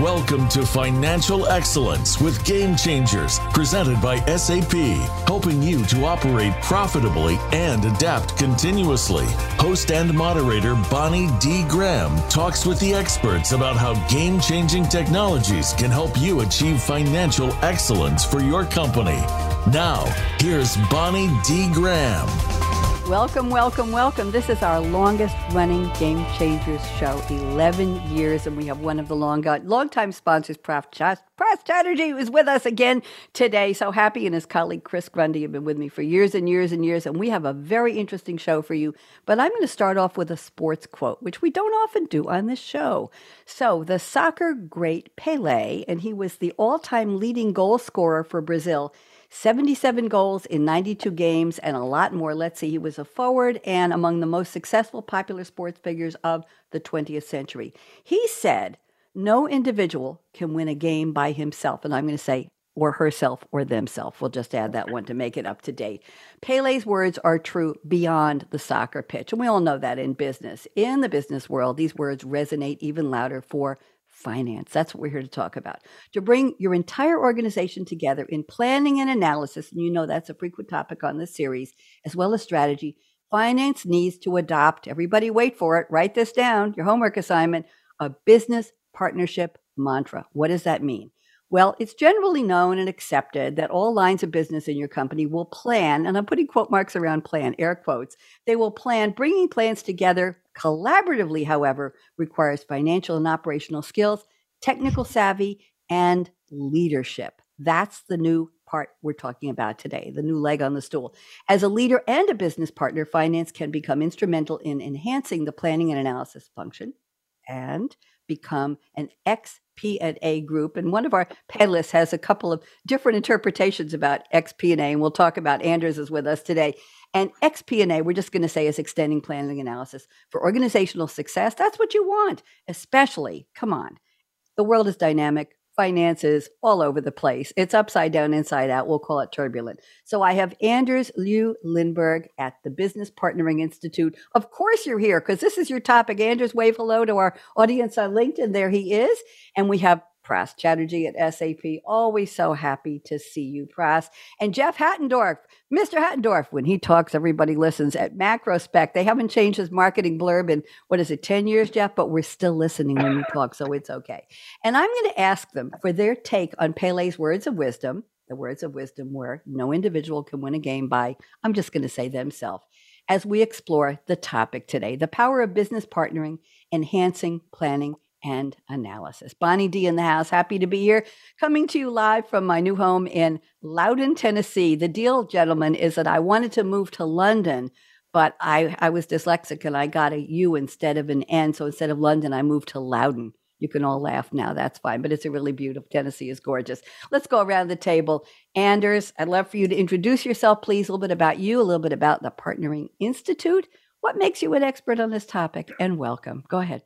Welcome to Financial Excellence with Game Changers, presented by SAP, helping you to operate profitably and adapt continuously. Host and moderator Bonnie D. Graham talks with the experts about how game changing technologies can help you achieve financial excellence for your company. Now, here's Bonnie D. Graham. Welcome, welcome, welcome. This is our longest running Game Changers show, 11 years, and we have one of the long, uh, long-time sponsors, Prof. Pras Chatterjee, who is with us again today. So happy, and his colleague Chris Grundy have been with me for years and years and years, and we have a very interesting show for you. But I'm going to start off with a sports quote, which we don't often do on this show. So the soccer great Pele, and he was the all-time leading goal scorer for Brazil 77 goals in 92 games and a lot more. Let's see, he was a forward and among the most successful popular sports figures of the 20th century. He said, No individual can win a game by himself. And I'm going to say, or herself or themselves. We'll just add that one to make it up to date. Pele's words are true beyond the soccer pitch. And we all know that in business. In the business world, these words resonate even louder for finance. That's what we're here to talk about. To bring your entire organization together in planning and analysis, and you know that's a frequent topic on this series, as well as strategy, finance needs to adopt, everybody wait for it, write this down, your homework assignment, a business partnership mantra. What does that mean? Well, it's generally known and accepted that all lines of business in your company will plan, and I'm putting quote marks around plan, air quotes. They will plan bringing plans together collaboratively, however, requires financial and operational skills, technical savvy, and leadership. That's the new part we're talking about today, the new leg on the stool. As a leader and a business partner, finance can become instrumental in enhancing the planning and analysis function and become an XP&A group. And one of our panelists has a couple of different interpretations about XP&A, and we'll talk about Anders is with us today. And XP&A, we're just going to say is extending planning analysis for organizational success. That's what you want, especially, come on. The world is dynamic finances all over the place. It's upside down, inside out. We'll call it turbulent. So I have Anders Liu Lindberg at the Business Partnering Institute. Of course, you're here because this is your topic. Anders, wave hello to our audience on LinkedIn. There he is. And we have Pras Chatterjee at SAP. Always so happy to see you, Pras. And Jeff Hattendorf, Mr. Hattendorf, when he talks, everybody listens at Macrospec. They haven't changed his marketing blurb in, what is it, 10 years, Jeff? But we're still listening when you talk, so it's okay. And I'm going to ask them for their take on Pele's words of wisdom. The words of wisdom where no individual can win a game by, I'm just going to say themselves, as we explore the topic today the power of business partnering, enhancing planning, and analysis. Bonnie D in the house, happy to be here, coming to you live from my new home in Loudon, Tennessee. The deal, gentlemen, is that I wanted to move to London, but I, I was dyslexic and I got a U instead of an N. So instead of London, I moved to Loudon. You can all laugh now, that's fine, but it's a really beautiful. Tennessee is gorgeous. Let's go around the table. Anders, I'd love for you to introduce yourself, please, a little bit about you, a little bit about the Partnering Institute. What makes you an expert on this topic? And welcome. Go ahead.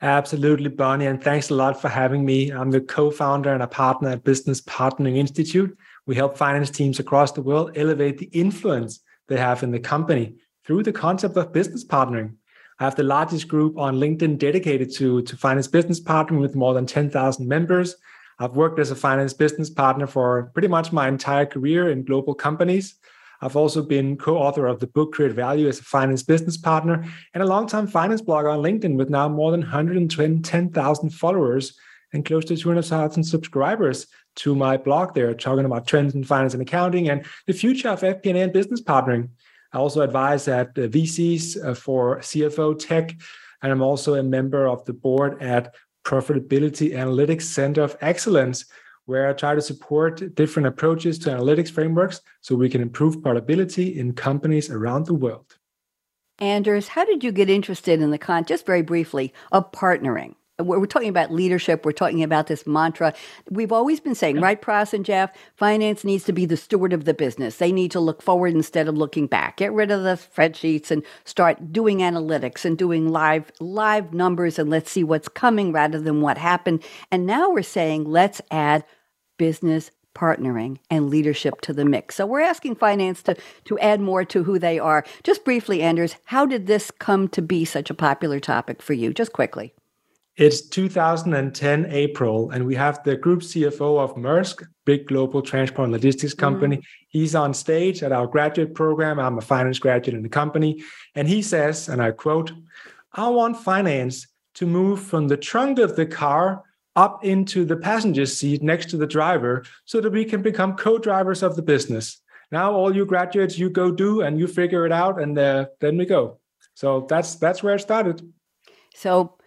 Absolutely, Bonnie. And thanks a lot for having me. I'm the co founder and a partner at Business Partnering Institute. We help finance teams across the world elevate the influence they have in the company through the concept of business partnering. I have the largest group on LinkedIn dedicated to, to finance business partnering with more than 10,000 members. I've worked as a finance business partner for pretty much my entire career in global companies. I've also been co-author of the book Create Value as a finance business partner and a long-time finance blogger on LinkedIn with now more than 110,000 followers and close to 200,000 subscribers to my blog there, talking about trends in finance and accounting and the future of FP&A and business partnering. I also advise at the VCs uh, for CFO Tech, and I'm also a member of the board at Profitability Analytics Center of Excellence, where I try to support different approaches to analytics frameworks so we can improve portability in companies around the world. Anders, how did you get interested in the con, just very briefly, of partnering? We're talking about leadership. We're talking about this mantra. We've always been saying, yeah. right, Pras and Jeff, finance needs to be the steward of the business. They need to look forward instead of looking back. Get rid of the spreadsheets and start doing analytics and doing live live numbers and let's see what's coming rather than what happened. And now we're saying, let's add business partnering and leadership to the mix. So we're asking finance to, to add more to who they are. Just briefly, Anders, how did this come to be such a popular topic for you? Just quickly. It's 2010 April, and we have the group CFO of Maersk, big global transport and logistics mm-hmm. company. Mm. He's on stage at our graduate program. I'm a finance graduate in the company. And he says, and I quote, I want finance to move from the trunk of the car up into the passenger seat next to the driver so that we can become co-drivers of the business now all you graduates you go do and you figure it out and uh, then we go so that's that's where it started so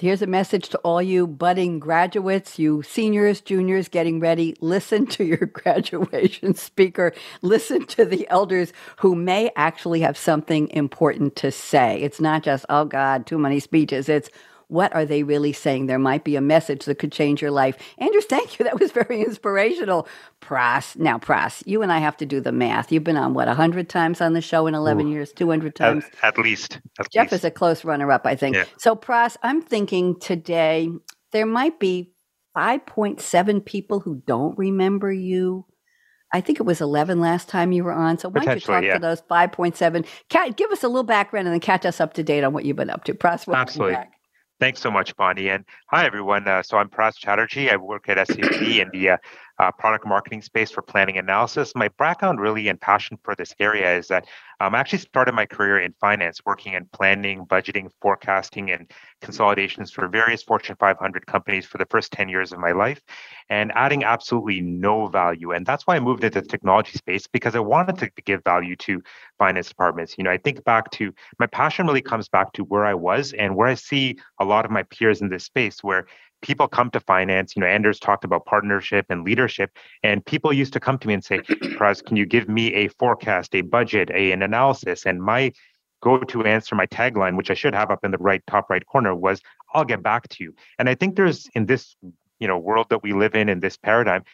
Here's a message to all you budding graduates, you seniors, juniors getting ready. Listen to your graduation speaker. Listen to the elders who may actually have something important to say. It's not just, oh God, too many speeches. It's, what are they really saying? There might be a message that could change your life. Andrews, thank you. That was very inspirational. Pras, now Pras, you and I have to do the math. You've been on what, 100 times on the show in 11 Ooh, years, 200 times? At, at least. At Jeff least. is a close runner up, I think. Yeah. So, Pras, I'm thinking today there might be 5.7 people who don't remember you. I think it was 11 last time you were on. So why don't you talk yeah. to those 5.7? give us a little background and then catch us up to date on what you've been up to. Pras, Absolutely. Thanks so much, Bonnie. And hi, everyone. Uh, so I'm Pras Chatterjee. I work at SAP in the uh, uh, product marketing space for planning analysis. My background really and passion for this area is that um, I actually started my career in finance, working in planning, budgeting, forecasting, and consolidations for various Fortune 500 companies for the first 10 years of my life and adding absolutely no value. And that's why I moved into the technology space because I wanted to give value to finance departments. You know, I think back to my passion really comes back to where I was and where I see a lot of my peers in this space where people come to finance. You know, Anders talked about partnership and leadership, and people used to come to me and say, Pras, can you give me a forecast, a budget, a, an analysis? And my go-to answer, my tagline, which I should have up in the right top right corner, was, I'll get back to you. And I think there's in this, you know, world that we live in, in this paradigm,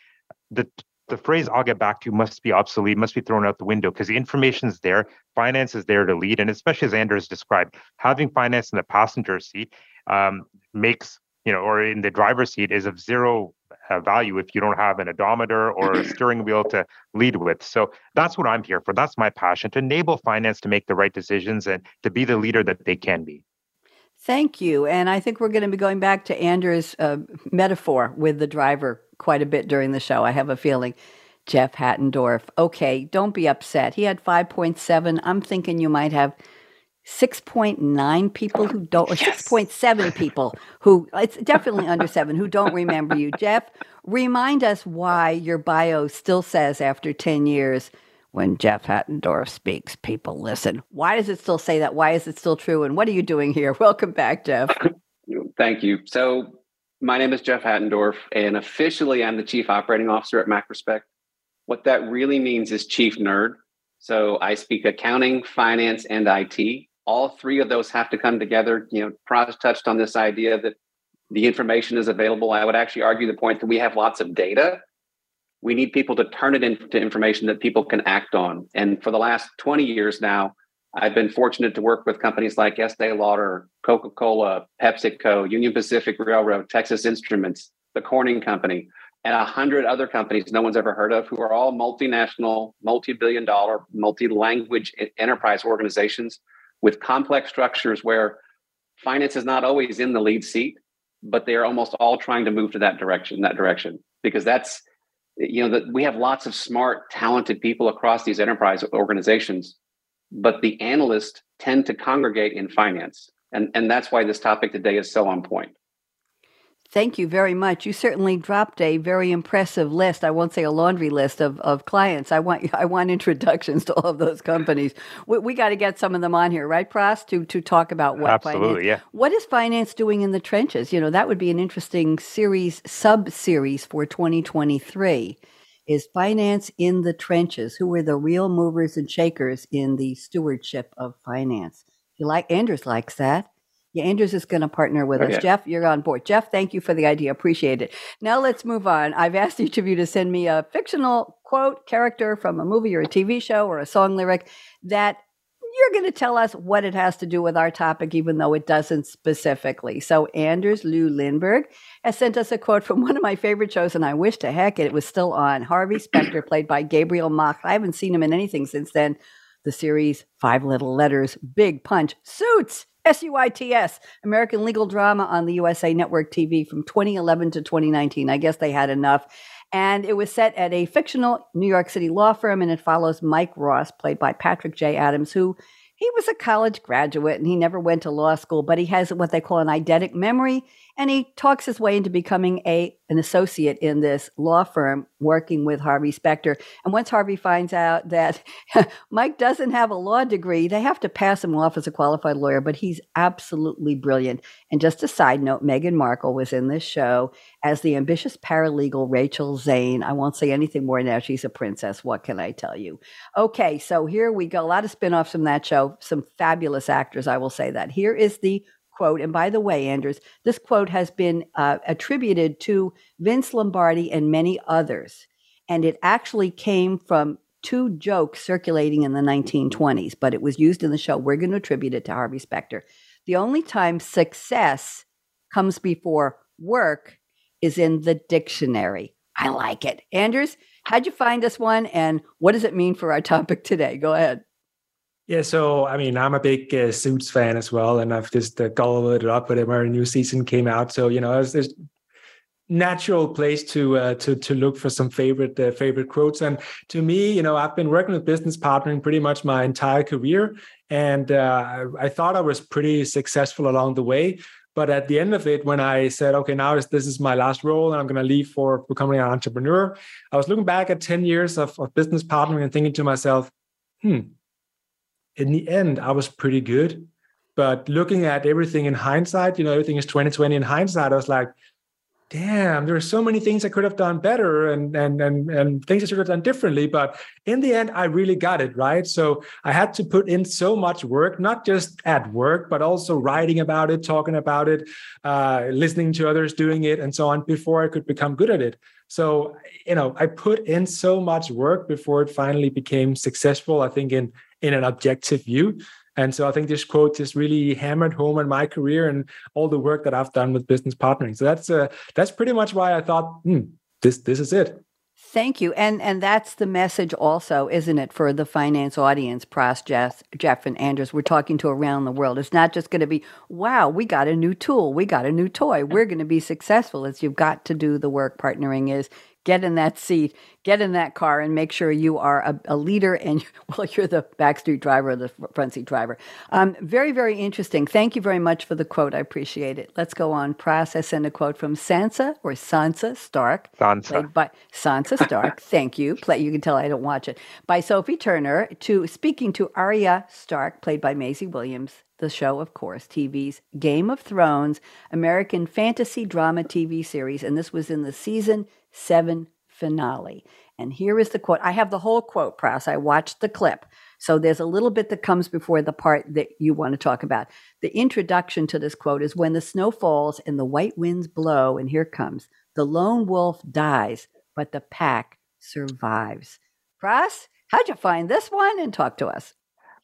the the phrase I'll get back to you" must be obsolete, must be thrown out the window because the information is there, finance is there to lead. And especially as Anders described, having finance in the passenger seat um, makes you know, or in the driver's seat is of zero uh, value if you don't have an odometer or a steering wheel to lead with. So that's what I'm here for. That's my passion to enable finance to make the right decisions and to be the leader that they can be. Thank you. And I think we're going to be going back to Andrew's uh, metaphor with the driver quite a bit during the show. I have a feeling. Jeff Hattendorf. Okay, don't be upset. He had 5.7. I'm thinking you might have 6.9 people who don't, or yes. 6.7 people who, it's definitely under seven, who don't remember you. Jeff, remind us why your bio still says after 10 years, when Jeff Hattendorf speaks, people listen. Why does it still say that? Why is it still true? And what are you doing here? Welcome back, Jeff. Thank you. So, my name is Jeff Hattendorf, and officially I'm the Chief Operating Officer at Macrospec. What that really means is Chief Nerd. So, I speak accounting, finance, and IT all three of those have to come together. You know, Pras touched on this idea that the information is available. I would actually argue the point that we have lots of data. We need people to turn it into information that people can act on. And for the last 20 years now, I've been fortunate to work with companies like Estee Lauder, Coca Cola, PepsiCo, Union Pacific Railroad, Texas Instruments, the Corning Company, and a hundred other companies no one's ever heard of who are all multinational, multi billion dollar, multi language enterprise organizations with complex structures where finance is not always in the lead seat, but they are almost all trying to move to that direction, that direction, because that's you know that we have lots of smart, talented people across these enterprise organizations, but the analysts tend to congregate in finance. And, and that's why this topic today is so on point. Thank you very much. You certainly dropped a very impressive list. I won't say a laundry list of, of clients. I want I want introductions to all of those companies. We, we got to get some of them on here, right, Pras, to to talk about what Absolutely, finance. Yeah. What is finance doing in the trenches? You know, that would be an interesting series sub series for 2023. Is finance in the trenches? Who are the real movers and shakers in the stewardship of finance? You like Anders likes that. Yeah, Anders is going to partner with okay. us. Jeff, you're on board. Jeff, thank you for the idea. Appreciate it. Now let's move on. I've asked each of you to send me a fictional quote, character from a movie or a TV show or a song lyric that you're going to tell us what it has to do with our topic, even though it doesn't specifically. So, Anders Liu Lindberg has sent us a quote from one of my favorite shows, and I wish to heck it was still on. Harvey Specter, played by Gabriel Macht. I haven't seen him in anything since then. The series Five Little Letters, Big Punch, Suits S-U-I-T-S, American Legal Drama on the USA Network TV from 2011 to 2019. I guess they had enough. And it was set at a fictional New York City law firm, and it follows Mike Ross, played by Patrick J. Adams, who he was a college graduate and he never went to law school, but he has what they call an eidetic memory and he talks his way into becoming a an associate in this law firm working with Harvey Specter. And once Harvey finds out that Mike doesn't have a law degree, they have to pass him off as a qualified lawyer, but he's absolutely brilliant. And just a side note, Meghan Markle was in this show as the ambitious paralegal Rachel Zane. I won't say anything more now. She's a princess. What can I tell you? Okay, so here we go. A lot of spin-offs from that show. Some fabulous actors, I will say that. Here is the quote. And by the way, Anders, this quote has been uh, attributed to Vince Lombardi and many others. And it actually came from two jokes circulating in the 1920s, but it was used in the show. We're going to attribute it to Harvey Specter. The only time success comes before work is in the dictionary. I like it. Anders, how'd you find this one? And what does it mean for our topic today? Go ahead. Yeah, so I mean, I'm a big uh, Suits fan as well, and I've just uh, gobbled it up whenever a new season came out. So you know, there's, there's natural place to uh, to to look for some favorite uh, favorite quotes. And to me, you know, I've been working with business partnering pretty much my entire career, and uh, I, I thought I was pretty successful along the way. But at the end of it, when I said, okay, now this is my last role and I'm going to leave for becoming an entrepreneur, I was looking back at 10 years of, of business partnering and thinking to myself, hmm, in the end, I was pretty good. But looking at everything in hindsight, you know, everything is 2020 in hindsight, I was like, damn, there are so many things I could have done better and and and and things I should have done differently. But in the end, I really got it right. So I had to put in so much work, not just at work, but also writing about it, talking about it, uh, listening to others doing it, and so on, before I could become good at it. So you know, I put in so much work before it finally became successful. I think in in an objective view. And so I think this quote just really hammered home in my career and all the work that I've done with business partnering. So that's uh, that's pretty much why I thought, hmm, this this is it. Thank you. And and that's the message also, isn't it, for the finance audience, Pras, Jeff, Jeff and Anders, we're talking to around the world. It's not just going to be, wow, we got a new tool, we got a new toy. We're going to be successful. It's you've got to do the work. Partnering is get in that seat, get in that car, and make sure you are a, a leader and, well, you're the backstreet driver or the front seat driver. Um, very, very interesting. Thank you very much for the quote. I appreciate it. Let's go on. Process and a quote from Sansa or Sansa Stark. Sansa. Played by Sansa Stark. Thank you. Play, you can tell I don't watch it. By Sophie Turner to speaking to Arya Stark, played by Maisie Williams the show, of course, TV's Game of Thrones, American fantasy drama TV series, and this was in the season 7 finale. And here is the quote. I have the whole quote, Pras. I watched the clip. So there's a little bit that comes before the part that you want to talk about. The introduction to this quote is when the snow falls and the white winds blow, and here comes the lone wolf dies, but the pack survives. Pras, how'd you find this one? And talk to us.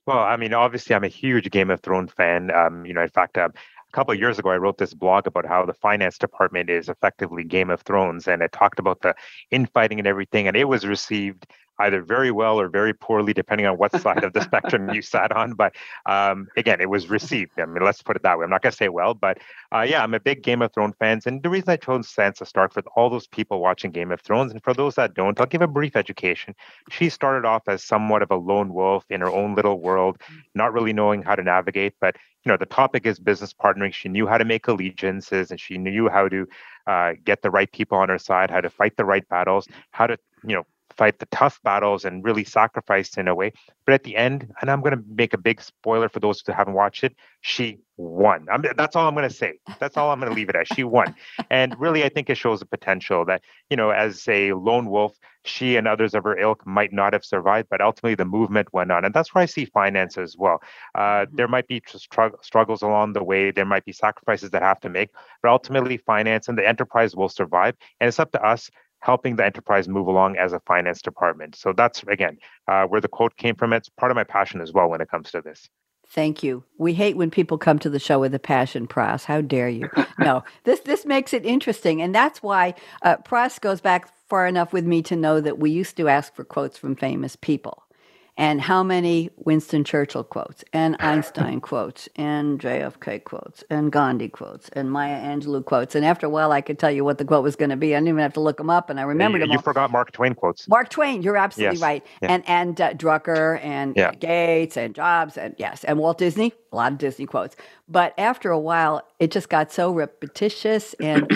Well, I mean, obviously, I'm a huge Game of Thrones fan. Um, you know, in fact, uh, a couple of years ago, I wrote this blog about how the finance department is effectively Game of Thrones, and it talked about the infighting and everything, and it was received either very well or very poorly, depending on what side of the spectrum you sat on. But um, again, it was received. I mean, let's put it that way. I'm not going to say well, but uh, yeah, I'm a big Game of Thrones fans, and the reason I chose Sansa Stark for all those people watching Game of Thrones, and for those that don't, I'll give a brief education. She started off as somewhat of a lone wolf in her own little world, not really knowing how to navigate, but you know the topic is business partnering she knew how to make allegiances and she knew how to uh, get the right people on her side how to fight the right battles how to you know fight the tough battles and really sacrifice in a way. But at the end, and I'm going to make a big spoiler for those who haven't watched it, she won. I'm, that's all I'm going to say. That's all I'm going to leave it as. She won. And really, I think it shows the potential that, you know, as a lone wolf, she and others of her ilk might not have survived, but ultimately the movement went on. And that's where I see finance as well. Uh, mm-hmm. There might be struggles along the way, there might be sacrifices that have to make, but ultimately, finance and the enterprise will survive. And it's up to us helping the enterprise move along as a finance department. So that's again uh, where the quote came from. It's part of my passion as well when it comes to this. Thank you. We hate when people come to the show with a passion, Pras. How dare you? No, this this makes it interesting, and that's why uh, Pras goes back far enough with me to know that we used to ask for quotes from famous people. And how many Winston Churchill quotes and Einstein quotes and JFK quotes and Gandhi quotes and Maya Angelou quotes. And after a while, I could tell you what the quote was going to be. I didn't even have to look them up, and I remembered you, them. You all. forgot Mark Twain quotes. Mark Twain, you're absolutely yes. right. Yeah. And and uh, Drucker and Yeah. Gates and Jobs and yes, and Walt Disney, a lot of Disney quotes. But after a while, it just got so repetitious and.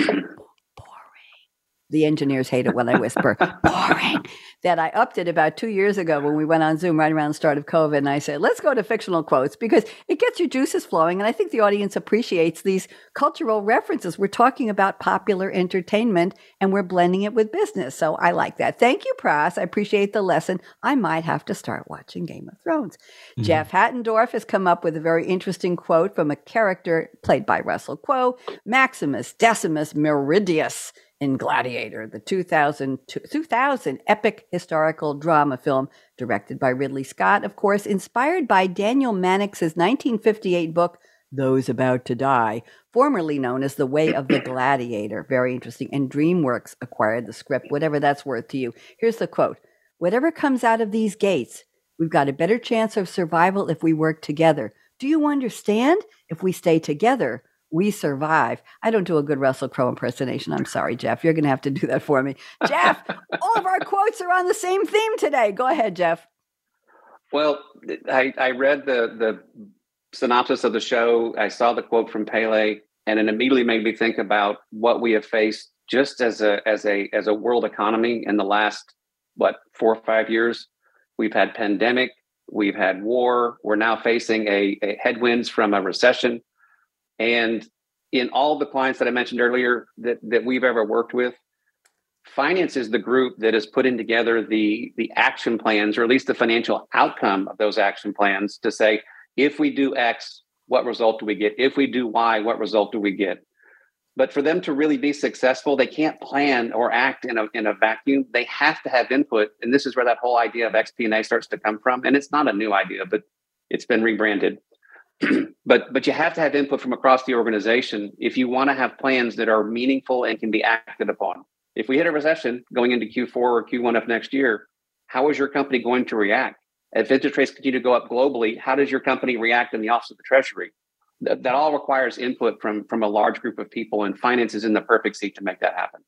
The engineers hate it when I whisper boring. That I upped it about two years ago when we went on Zoom right around the start of COVID, and I said, "Let's go to fictional quotes because it gets your juices flowing." And I think the audience appreciates these cultural references. We're talking about popular entertainment, and we're blending it with business. So I like that. Thank you, Pras. I appreciate the lesson. I might have to start watching Game of Thrones. Mm-hmm. Jeff Hattendorf has come up with a very interesting quote from a character played by Russell Crowe, Maximus Decimus Meridius in Gladiator, the 2000, 2000 epic historical drama film directed by Ridley Scott, of course, inspired by Daniel Mannix's 1958 book, Those About to Die, formerly known as The Way of the Gladiator. Very interesting. And DreamWorks acquired the script, whatever that's worth to you. Here's the quote Whatever comes out of these gates, we've got a better chance of survival if we work together. Do you understand? If we stay together, we survive. I don't do a good Russell Crowe impersonation. I'm sorry, Jeff. You're going to have to do that for me. Jeff, all of our quotes are on the same theme today. Go ahead, Jeff. Well, I, I read the the synopsis of the show. I saw the quote from Pele, and it immediately made me think about what we have faced just as a as a as a world economy in the last what four or five years. We've had pandemic, we've had war. We're now facing a, a headwinds from a recession, and in all the clients that I mentioned earlier that that we've ever worked with, finance is the group that is putting together the the action plans or at least the financial outcome of those action plans to say if we do x what result do we get? If we do y what result do we get? But for them to really be successful they can't plan or act in a, in a vacuum. They have to have input and this is where that whole idea of xp&a starts to come from. And it's not a new idea but it's been rebranded but but you have to have input from across the organization if you want to have plans that are meaningful and can be acted upon if we hit a recession going into Q4 or Q1 of next year, how is your company going to react? If interest rates continue to go up globally, how does your company react in the Office of the Treasury? That, that all requires input from, from a large group of people, and finance is in the perfect seat to make that happen.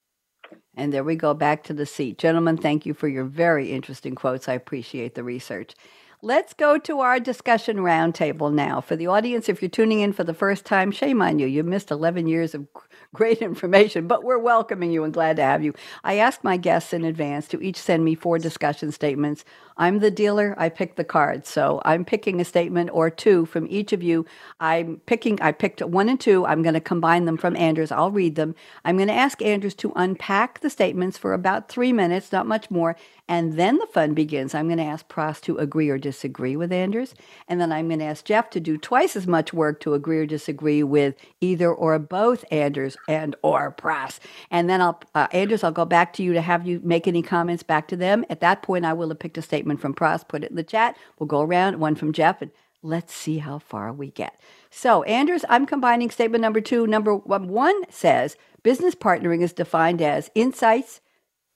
And there we go back to the seat. Gentlemen, thank you for your very interesting quotes. I appreciate the research. Let's go to our discussion roundtable now. For the audience, if you're tuning in for the first time, shame on you. You missed 11 years of great information, but we're welcoming you and glad to have you. I ask my guests in advance to each send me four discussion statements. I'm the dealer, I pick the cards. So I'm picking a statement or two from each of you. I'm picking, I picked one and two. I'm going to combine them from Andrews. I'll read them. I'm going to ask Andrews to unpack the statements for about three minutes, not much more. And then the fun begins. I'm going to ask Pras to agree or disagree with Andrews. And then I'm going to ask Jeff to do twice as much work to agree or disagree with either or both Andrews and or Pras. And then I'll, uh, Andrews, I'll go back to you to have you make any comments back to them. At that point, I will have picked a statement from Pras, put it in the chat. We'll go around, one from Jeff, and let's see how far we get. So, Andrews, I'm combining statement number two. Number one says business partnering is defined as insights,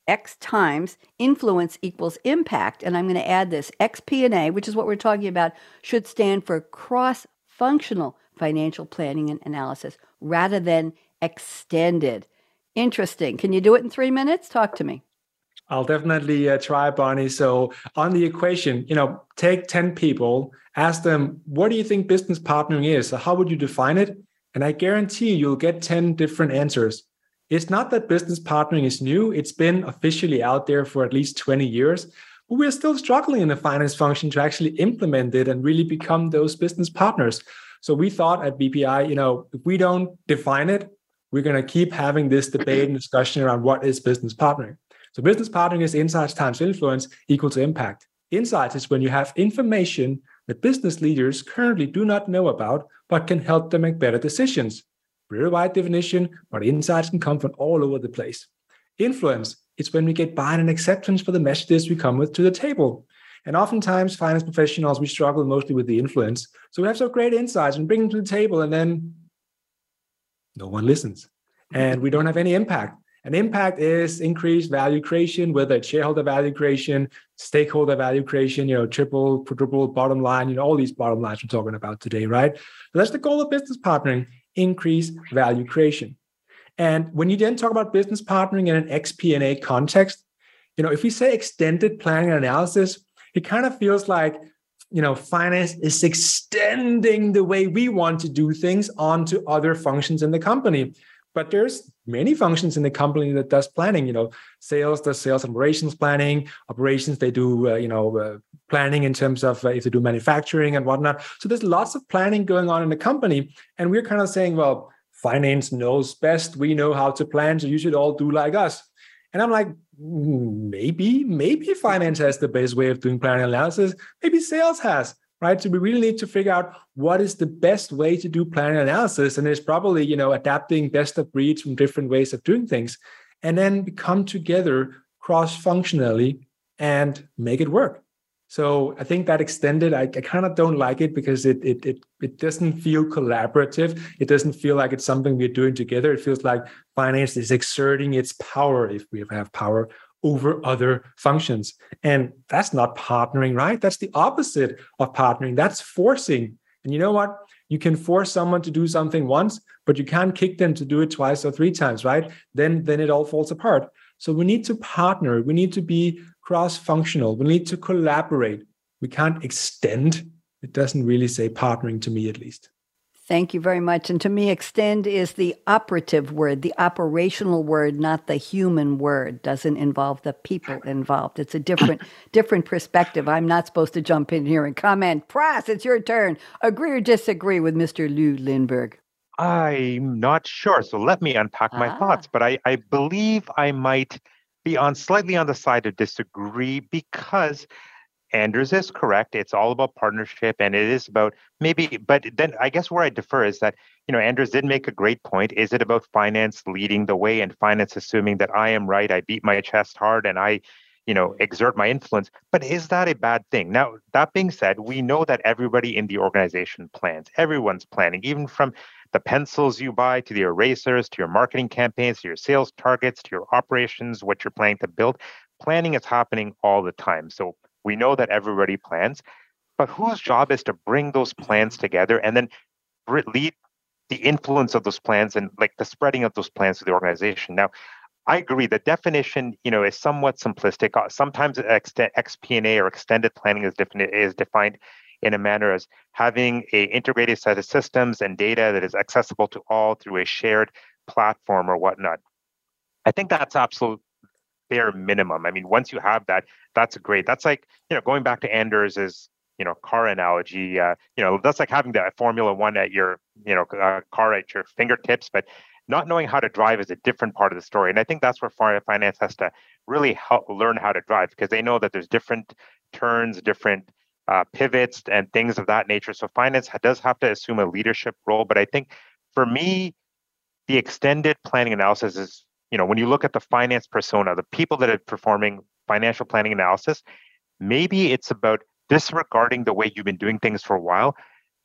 X times influence equals impact. And I'm going to add this XP&A, which is what we're talking about, should stand for cross functional financial planning and analysis rather than extended. Interesting. Can you do it in three minutes? Talk to me. I'll definitely uh, try, Bonnie. So, on the equation, you know, take 10 people, ask them, what do you think business partnering is? So how would you define it? And I guarantee you'll get 10 different answers. It's not that business partnering is new, it's been officially out there for at least 20 years, but we're still struggling in the finance function to actually implement it and really become those business partners. So we thought at BPI, you know, if we don't define it, we're going to keep having this debate and discussion around what is business partnering. So business partnering is insights times influence equal to impact. Insights is when you have information that business leaders currently do not know about, but can help them make better decisions. Very wide definition, but insights can come from all over the place. Influence is when we get buy-in and acceptance for the messages we come with to the table. And oftentimes, finance professionals, we struggle mostly with the influence. So we have some great insights and bring them to the table, and then no one listens. And we don't have any impact. And impact is increased value creation, whether it's shareholder value creation, stakeholder value creation, you know, triple, quadruple bottom line, you know, all these bottom lines we're talking about today, right? So that's the goal of business partnering, increase value creation. And when you then talk about business partnering in an XP&A context, you know, if we say extended planning and analysis, it kind of feels like you know finance is extending the way we want to do things onto other functions in the company but there's many functions in the company that does planning you know sales does sales operations planning operations they do uh, you know uh, planning in terms of uh, if they do manufacturing and whatnot. So there's lots of planning going on in the company and we're kind of saying well finance knows best. We know how to plan so you should all do like us. And i'm like maybe maybe finance has the best way of doing planning analysis. Maybe sales has right so we really need to figure out what is the best way to do planning analysis and it's probably you know adapting best of breeds from different ways of doing things and then come together cross functionally and make it work so I think that extended, I, I kind of don't like it because it, it it it doesn't feel collaborative. It doesn't feel like it's something we're doing together. It feels like finance is exerting its power, if we have power, over other functions. And that's not partnering, right? That's the opposite of partnering. That's forcing. And you know what? You can force someone to do something once, but you can't kick them to do it twice or three times, right? Then then it all falls apart. So we need to partner. We need to be cross functional. We need to collaborate. We can't extend. It doesn't really say partnering to me, at least. Thank you very much. And to me, extend is the operative word, the operational word, not the human word. Doesn't involve the people involved. It's a different, different perspective. I'm not supposed to jump in here and comment. Pras, it's your turn. Agree or disagree with Mr. Liu Lindberg? I'm not sure. So let me unpack my ah. thoughts. But I, I believe I might be on slightly on the side of disagree because Anders is correct. It's all about partnership and it is about maybe, but then I guess where I defer is that, you know, Anders did make a great point. Is it about finance leading the way and finance assuming that I am right? I beat my chest hard and I, you know, exert my influence. But is that a bad thing? Now, that being said, we know that everybody in the organization plans. Everyone's planning, even from the pencils you buy to the erasers to your marketing campaigns to your sales targets to your operations what you're planning to build planning is happening all the time so we know that everybody plans but whose job is to bring those plans together and then lead the influence of those plans and like the spreading of those plans to the organization now I agree. The definition, you know, is somewhat simplistic. Uh, sometimes XP&A or extended planning is, defined is defined in a manner as having a integrated set of systems and data that is accessible to all through a shared platform or whatnot. I think that's absolute bare minimum. I mean, once you have that, that's great. That's like you know going back to Anders's you know car analogy. Uh, you know that's like having the Formula One at your you know uh, car at your fingertips, but not knowing how to drive is a different part of the story. And I think that's where finance has to really help learn how to drive because they know that there's different turns, different uh, pivots and things of that nature. So finance does have to assume a leadership role. But I think for me, the extended planning analysis is, you know, when you look at the finance persona, the people that are performing financial planning analysis, maybe it's about disregarding the way you've been doing things for a while,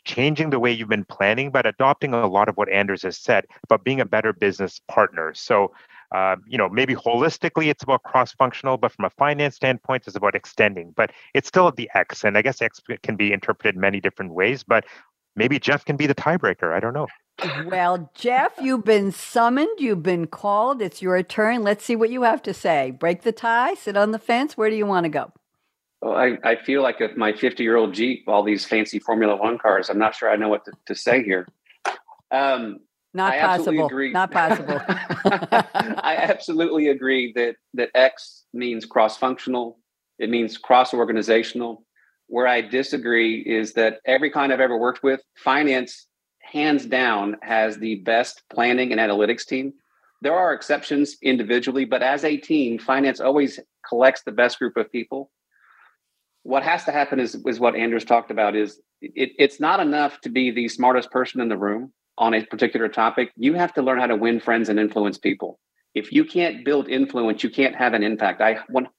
changing the way you've been planning, but adopting a lot of what Anders has said about being a better business partner. So um, you know, maybe holistically it's about cross-functional, but from a finance standpoint, it's about extending. But it's still the X, and I guess X can be interpreted many different ways. But maybe Jeff can be the tiebreaker. I don't know. Well, Jeff, you've been summoned. You've been called. It's your turn. Let's see what you have to say. Break the tie. Sit on the fence. Where do you want to go? Well, I, I feel like with my 50 year old Jeep, all these fancy Formula One cars, I'm not sure I know what to, to say here. Um, not I possible. Not possible. I absolutely agree that that X means cross-functional. It means cross-organizational. Where I disagree is that every client I've ever worked with, finance hands down has the best planning and analytics team. There are exceptions individually, but as a team, finance always collects the best group of people. What has to happen is, is what Anders talked about is it, it's not enough to be the smartest person in the room on a particular topic, you have to learn how to win friends and influence people. If you can't build influence, you can't have an impact. I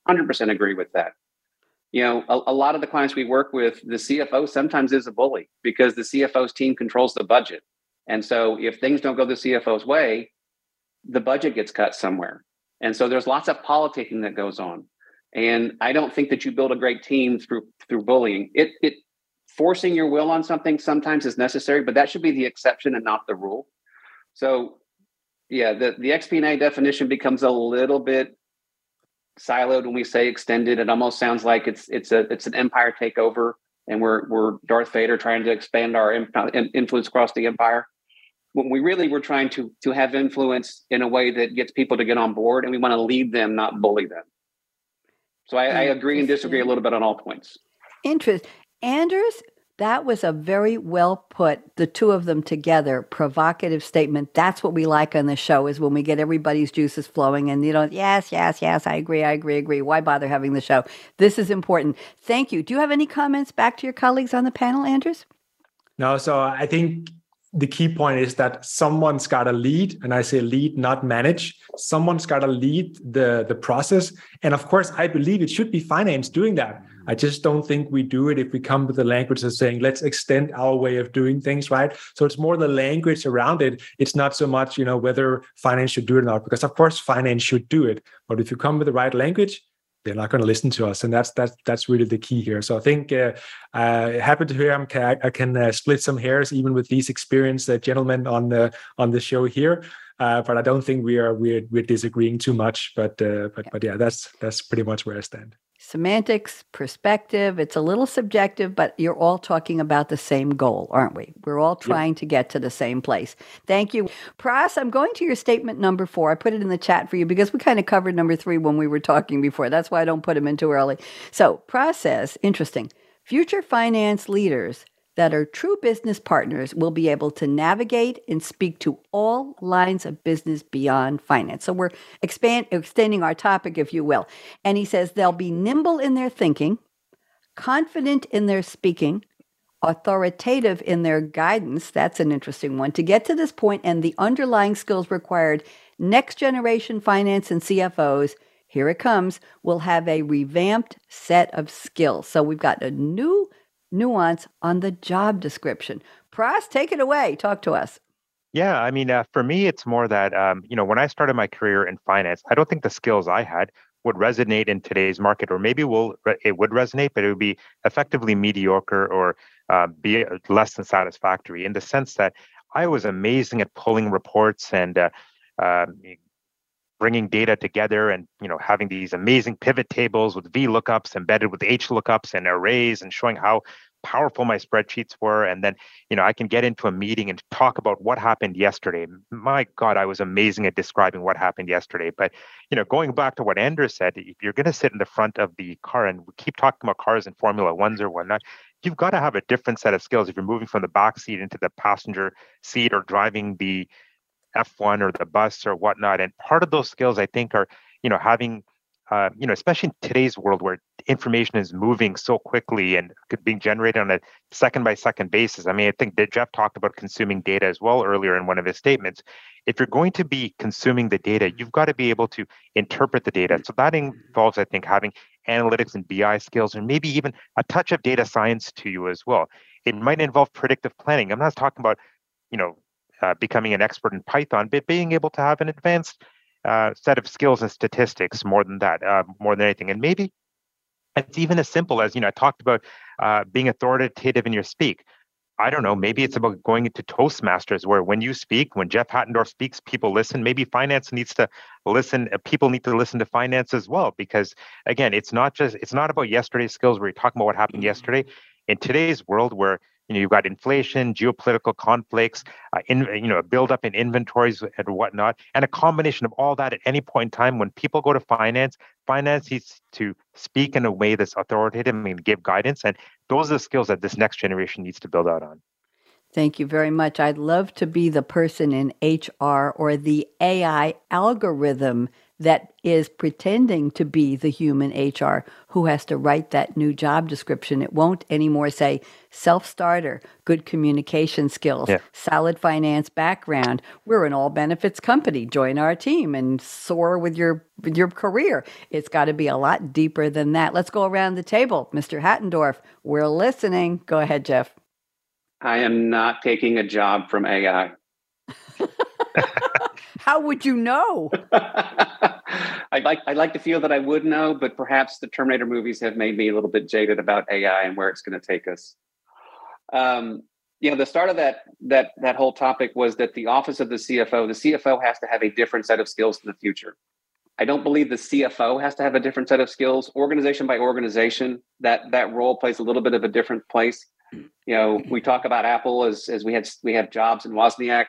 100% agree with that. You know, a, a, lot of the clients we work with, the CFO sometimes is a bully because the CFO's team controls the budget. And so if things don't go the CFO's way, the budget gets cut somewhere. And so there's lots of politicking that goes on. And I don't think that you build a great team through through bullying. It it forcing your will on something sometimes is necessary, but that should be the exception and not the rule. So yeah, the, the XP&A definition becomes a little bit siloed when we say extended. It almost sounds like it's it's a it's an empire takeover, and we're we're Darth Vader trying to expand our influence across the empire. When we really were trying to to have influence in a way that gets people to get on board, and we want to lead them, not bully them. So I, I agree and disagree a little bit on all points. Interest. Anders, that was a very well put, the two of them together, provocative statement. That's what we like on the show is when we get everybody's juices flowing and you know, yes, yes, yes, I agree, I agree, agree. Why bother having the show? This is important. Thank you. Do you have any comments back to your colleagues on the panel, Anders? No, so I think the key point is that someone's got to lead and i say lead not manage someone's got to lead the the process and of course i believe it should be finance doing that i just don't think we do it if we come with the language of saying let's extend our way of doing things right? So it's more the language around it. It's not so much you know whether finance should do it or not because of course finance should do it. But if you come with the right language they're not going to listen to us. And that's that's that's really the key here. So i think uh, uh happy to hear I'm, i can uh, split some hairs even with these experienced uh, gentlemen on the on the show here. Uh, but i don't think we are we're, we're disagreeing too much but uh, but but yeah that's that's pretty much where i stand semantics, perspective. It's a little subjective, but you're all talking about the same goal, aren't we? We're all trying yep. to get to the same place. Thank you. Pras, I'm going to your statement number four. I put it in the chat for you because we kind of covered number three when we were talking before. That's why I don't put them in too early. So, process, interesting. Future finance leaders that are true business partners will be able to navigate and speak to all lines of business beyond finance. So we're expand, extending our topic, if you will. And he says they'll be nimble in their thinking, confident in their speaking, authoritative in their guidance. That's an interesting one. To get to this point and the underlying skills required, next generation finance and CFOs here it comes, will have a revamped set of skills. So we've got a new nuance on the job description. Pras, take it away. Talk to us. Yeah, I mean, uh, for me, it's more that um, you know when I started my career in finance, I don't think the skills I had would resonate in today's market, or maybe will it would resonate, but it would be effectively mediocre or uh, be uh, less than satisfactory in the sense that I was amazing at pulling reports and uh, uh, bringing data together and you know having these amazing pivot tables with v lookups embedded with h lookups and arrays and showing how powerful my spreadsheets were. And then you know i can get into a meeting and talk about what happened yesterday. My god i was amazing at describing what happened yesterday. But you know going back to what anders said if you're going to sit in the front of the car and we keep talking about cars and formula ones or whatnot. You've got to have a different set of skills if you're moving from the back seat into the passenger seat or driving the F1 or the bus or whatnot. And part of those skills, I think, are you know having uh, you know, especially in today's world where information is moving so quickly and being generated on a second by second basis. I mean, I think that Jeff talked about consuming data as well earlier in one of his statements. If you're going to be consuming the data, you've got to be able to interpret the data. So that involves, I think, having analytics and BI skills, and maybe even a touch of data science to you as well. It might involve predictive planning. I'm not talking about, you know, uh, becoming an expert in Python, but being able to have an advanced uh, set of skills and statistics more than that, uh, more than anything. And maybe it's even as simple as, you know, I talked about uh, being authoritative in your speak. I don't know, maybe it's about going into Toastmasters where when you speak, when Jeff Hattendorf speaks, people listen. Maybe finance needs to listen, uh, people need to listen to finance as well, because again, it's not just, it's not about yesterday's skills where you're talking about what happened mm-hmm. yesterday. In today's world where you know, you've got inflation, geopolitical conflicts, uh, in, you know, a buildup in inventories and whatnot, and a combination of all that at any point in time when people go to finance, finance needs to speak in a way that's authoritative and give guidance. And those are the skills that this next generation needs to build out on. Thank you very much. I'd love to be the person in HR or the AI algorithm that is pretending to be the human HR who has to write that new job description. It won't anymore say self starter, good communication skills, yeah. solid finance background. We're an all benefits company. Join our team and soar with your with your career. It's got to be a lot deeper than that. Let's go around the table. Mr. Hattendorf, we're listening. Go ahead, Jeff. I am not taking a job from AI. How would you know? I'd like I'd like to feel that I would know, but perhaps the Terminator movies have made me a little bit jaded about AI and where it's going to take us. Um, you know, the start of that that that whole topic was that the office of the CFO, the CFO has to have a different set of skills in the future. I don't believe the CFO has to have a different set of skills. Organization by organization, that that role plays a little bit of a different place. You know, we talk about Apple as as we had we have Jobs and Wozniak.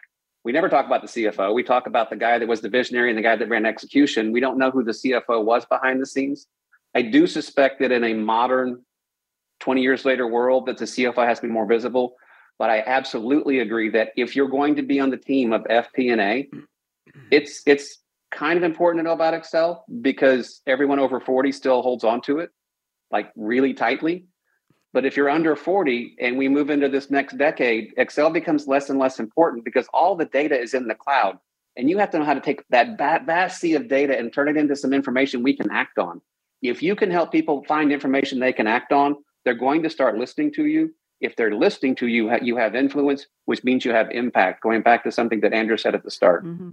We never talk about the CFO. We talk about the guy that was the visionary and the guy that ran execution. We don't know who the CFO was behind the scenes. I do suspect that in a modern 20 years later world that the CFO has to be more visible. But I absolutely agree that if you're going to be on the team of FP&A, it's it's kind of important to know about Excel because everyone over 40 still holds on to it like really tightly. But if you're under 40 and we move into this next decade, Excel becomes less and less important because all the data is in the cloud. And you have to know how to take that vast sea of data and turn it into some information we can act on. If you can help people find information they can act on, they're going to start listening to you. If they're listening to you, you have influence, which means you have impact. Going back to something that Andrew said at the start. Mm-hmm.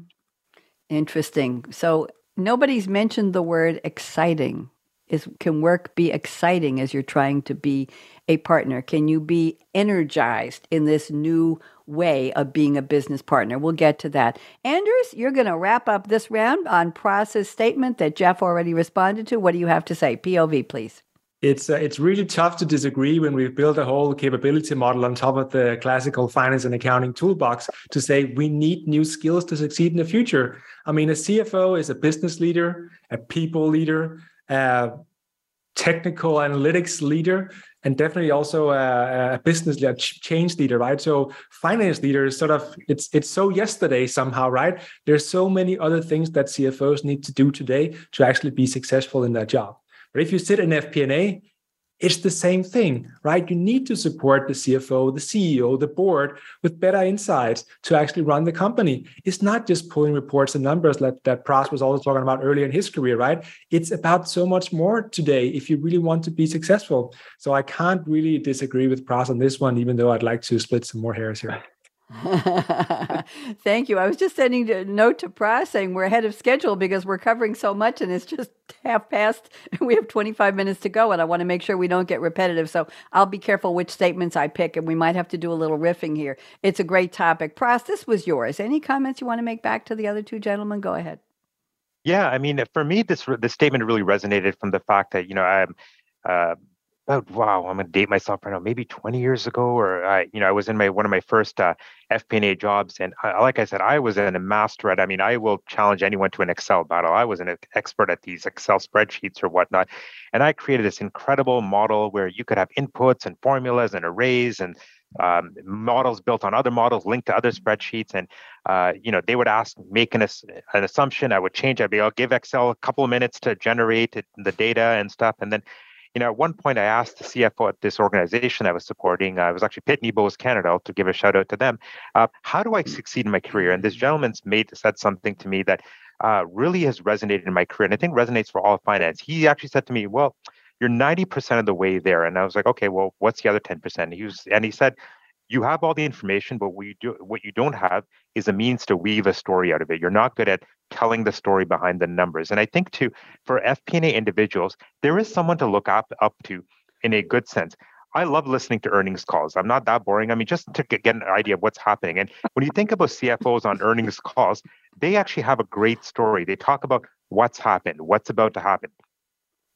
Interesting. So nobody's mentioned the word exciting. Is can work be exciting as you're trying to be a partner? Can you be energized in this new way of being a business partner? We'll get to that. Anders, you're going to wrap up this round on Pras's statement that Jeff already responded to. What do you have to say? POV, please it's uh, it's really tough to disagree when we've built a whole capability model on top of the classical finance and accounting toolbox to say we need new skills to succeed in the future. I mean, a CFO is a business leader, a people leader, a technical analytics leader, and definitely also a, a business leader, change leader, right? So finance leaders sort of it's it's so yesterday somehow, right? There's so many other things that CFOs need to do today to actually be successful in their job. But if you sit in FP&A, it's the same thing, right? You need to support the CFO, the CEO, the board with better insights to actually run the company. It's not just pulling reports and numbers like that Pras was also talking about earlier in his career, right? It's about so much more today if you really want to be successful. So I can't really disagree with Pras on this one, even though I'd like to split some more hairs here. Thank you. I was just sending a note to Pras saying we're ahead of schedule because we're covering so much and it's just half past. We have 25 minutes to go and I want to make sure we don't get repetitive. So I'll be careful which statements I pick and we might have to do a little riffing here. It's a great topic. Pras, this was yours. Any comments you want to make back to the other two gentlemen? Go ahead. Yeah, I mean, for me, this the statement really resonated from the fact that you know I'm uh, about wow, I'm gonna date myself right now, maybe 20 years ago, or I, you know, I was in my one of my first uh, FP&A jobs, and I, like I said, I was in a master at. I mean, I will challenge anyone to an Excel battle. I was an expert at these Excel spreadsheets or whatnot, and I created this incredible model where you could have inputs and formulas and arrays and um, models built on other models linked to other spreadsheets and uh, you know they would ask make an, an assumption i would change i'd be i'll give excel a couple of minutes to generate it, the data and stuff and then you know, at one point I asked the CFO at this organization I was supporting, uh, it was actually Pitney Bowes Canada, to give a shout out to them. Uh, how do I succeed in my career? And this gentleman's made said something to me that uh, really has resonated in my career, and I think resonates for all of finance. He actually said to me, "Well, you're 90% of the way there," and I was like, "Okay, well, what's the other 10%?" He was, and he said, you have all the information, but what you do what you don't have is a means to weave a story out of it. You're not good at telling the story behind the numbers. And I think too, for FP&A individuals, there is someone to look up up to in a good sense. I love listening to earnings calls. I'm not that boring. I mean, just to get an idea of what's happening. And when you think about CFOs on earnings calls, they actually have a great story. They talk about what's happened, what's about to happen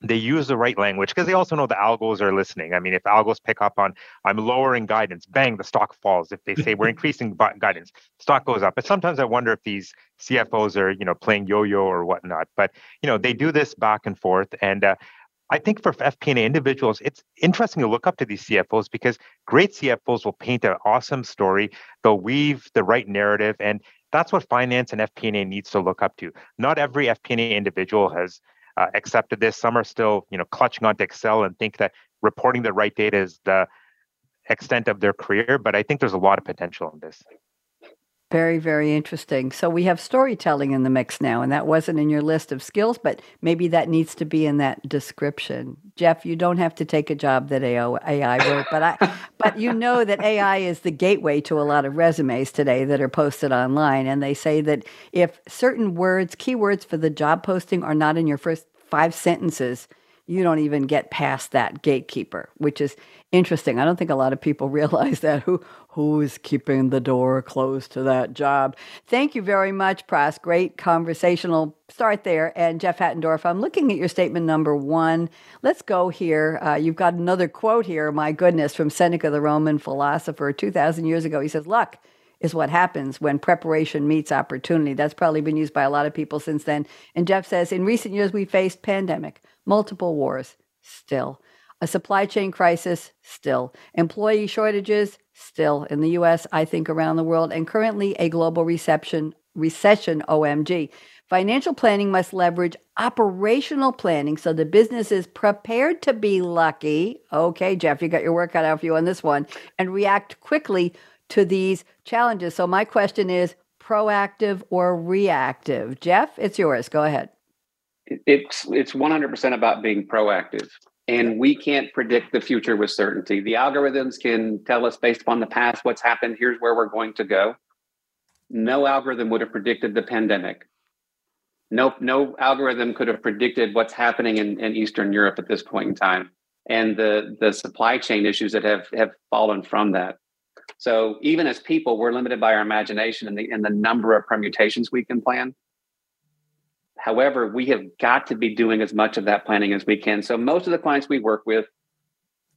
they use the right language because they also know the algos are listening. I mean, if algos pick up on I'm lowering guidance, bang, the stock falls. If they say we're increasing guidance, stock goes up. But sometimes I wonder if these CFOs are, you know, playing yo-yo or whatnot. But you know, they do this back and forth, and uh, I think for FP&A individuals, it's interesting to look up to these CFOs because great CFOs will paint an awesome story. They'll weave the right narrative, and that's what finance and FP&A needs to look up to. Not every FP&A individual has uh, accepted this. Some are still, you know, clutching onto Excel and think that reporting the right data is the extent of their career. But I think there's a lot of potential in this. Very, very interesting. So we have storytelling in the mix now, and that wasn't in your list of skills, but maybe that needs to be in that description. Jeff, you don't have to take a job that AI wrote, but I, but you know that AI is the gateway to a lot of resumes today that are posted online, and they say that if certain words, keywords for the job posting, are not in your first five sentences, you don't even get past that gatekeeper, which is interesting. I don't think a lot of people realize that who who is keeping the door closed to that job. Thank you very much, Pras. Great conversational start there. And Jeff Hattendorf, I'm looking at your statement number one. Let's go here. Uh, you've got another quote here. My goodness, from Seneca, the Roman philosopher, two thousand years ago. He says, "Luck." is what happens when preparation meets opportunity. That's probably been used by a lot of people since then. And Jeff says, in recent years, we faced pandemic, multiple wars, still. A supply chain crisis, still. Employee shortages, still. In the US, I think around the world, and currently a global recession, recession, OMG. Financial planning must leverage operational planning so the business is prepared to be lucky. Okay, Jeff, you got your work cut out for you on this one, and react quickly to these challenges. So, my question is proactive or reactive? Jeff, it's yours. Go ahead. It's it's 100% about being proactive. And we can't predict the future with certainty. The algorithms can tell us based upon the past what's happened, here's where we're going to go. No algorithm would have predicted the pandemic. No, no algorithm could have predicted what's happening in, in Eastern Europe at this point in time and the, the supply chain issues that have, have fallen from that. So even as people, we're limited by our imagination and the, and the number of permutations we can plan. However, we have got to be doing as much of that planning as we can. So most of the clients we work with,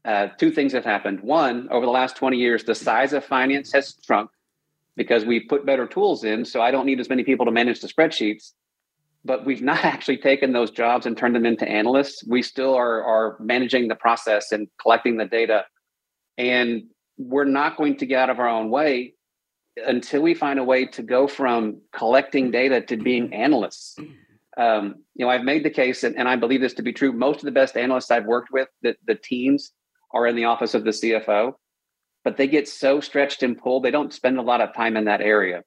uh, two things have happened. One, over the last 20 years, the size of finance has shrunk because we put better tools in. So I don't need as many people to manage the spreadsheets. But we've not actually taken those jobs and turned them into analysts. We still are, are managing the process and collecting the data. And we're not going to get out of our own way until we find a way to go from collecting data to being analysts. Um, you know, I've made the case, and, and, I believe this to be true. Most of the best analysts I've worked with, the, the teams are in the office of the CFO, but they get so stretched and pulled, they don't spend a lot of time in that area.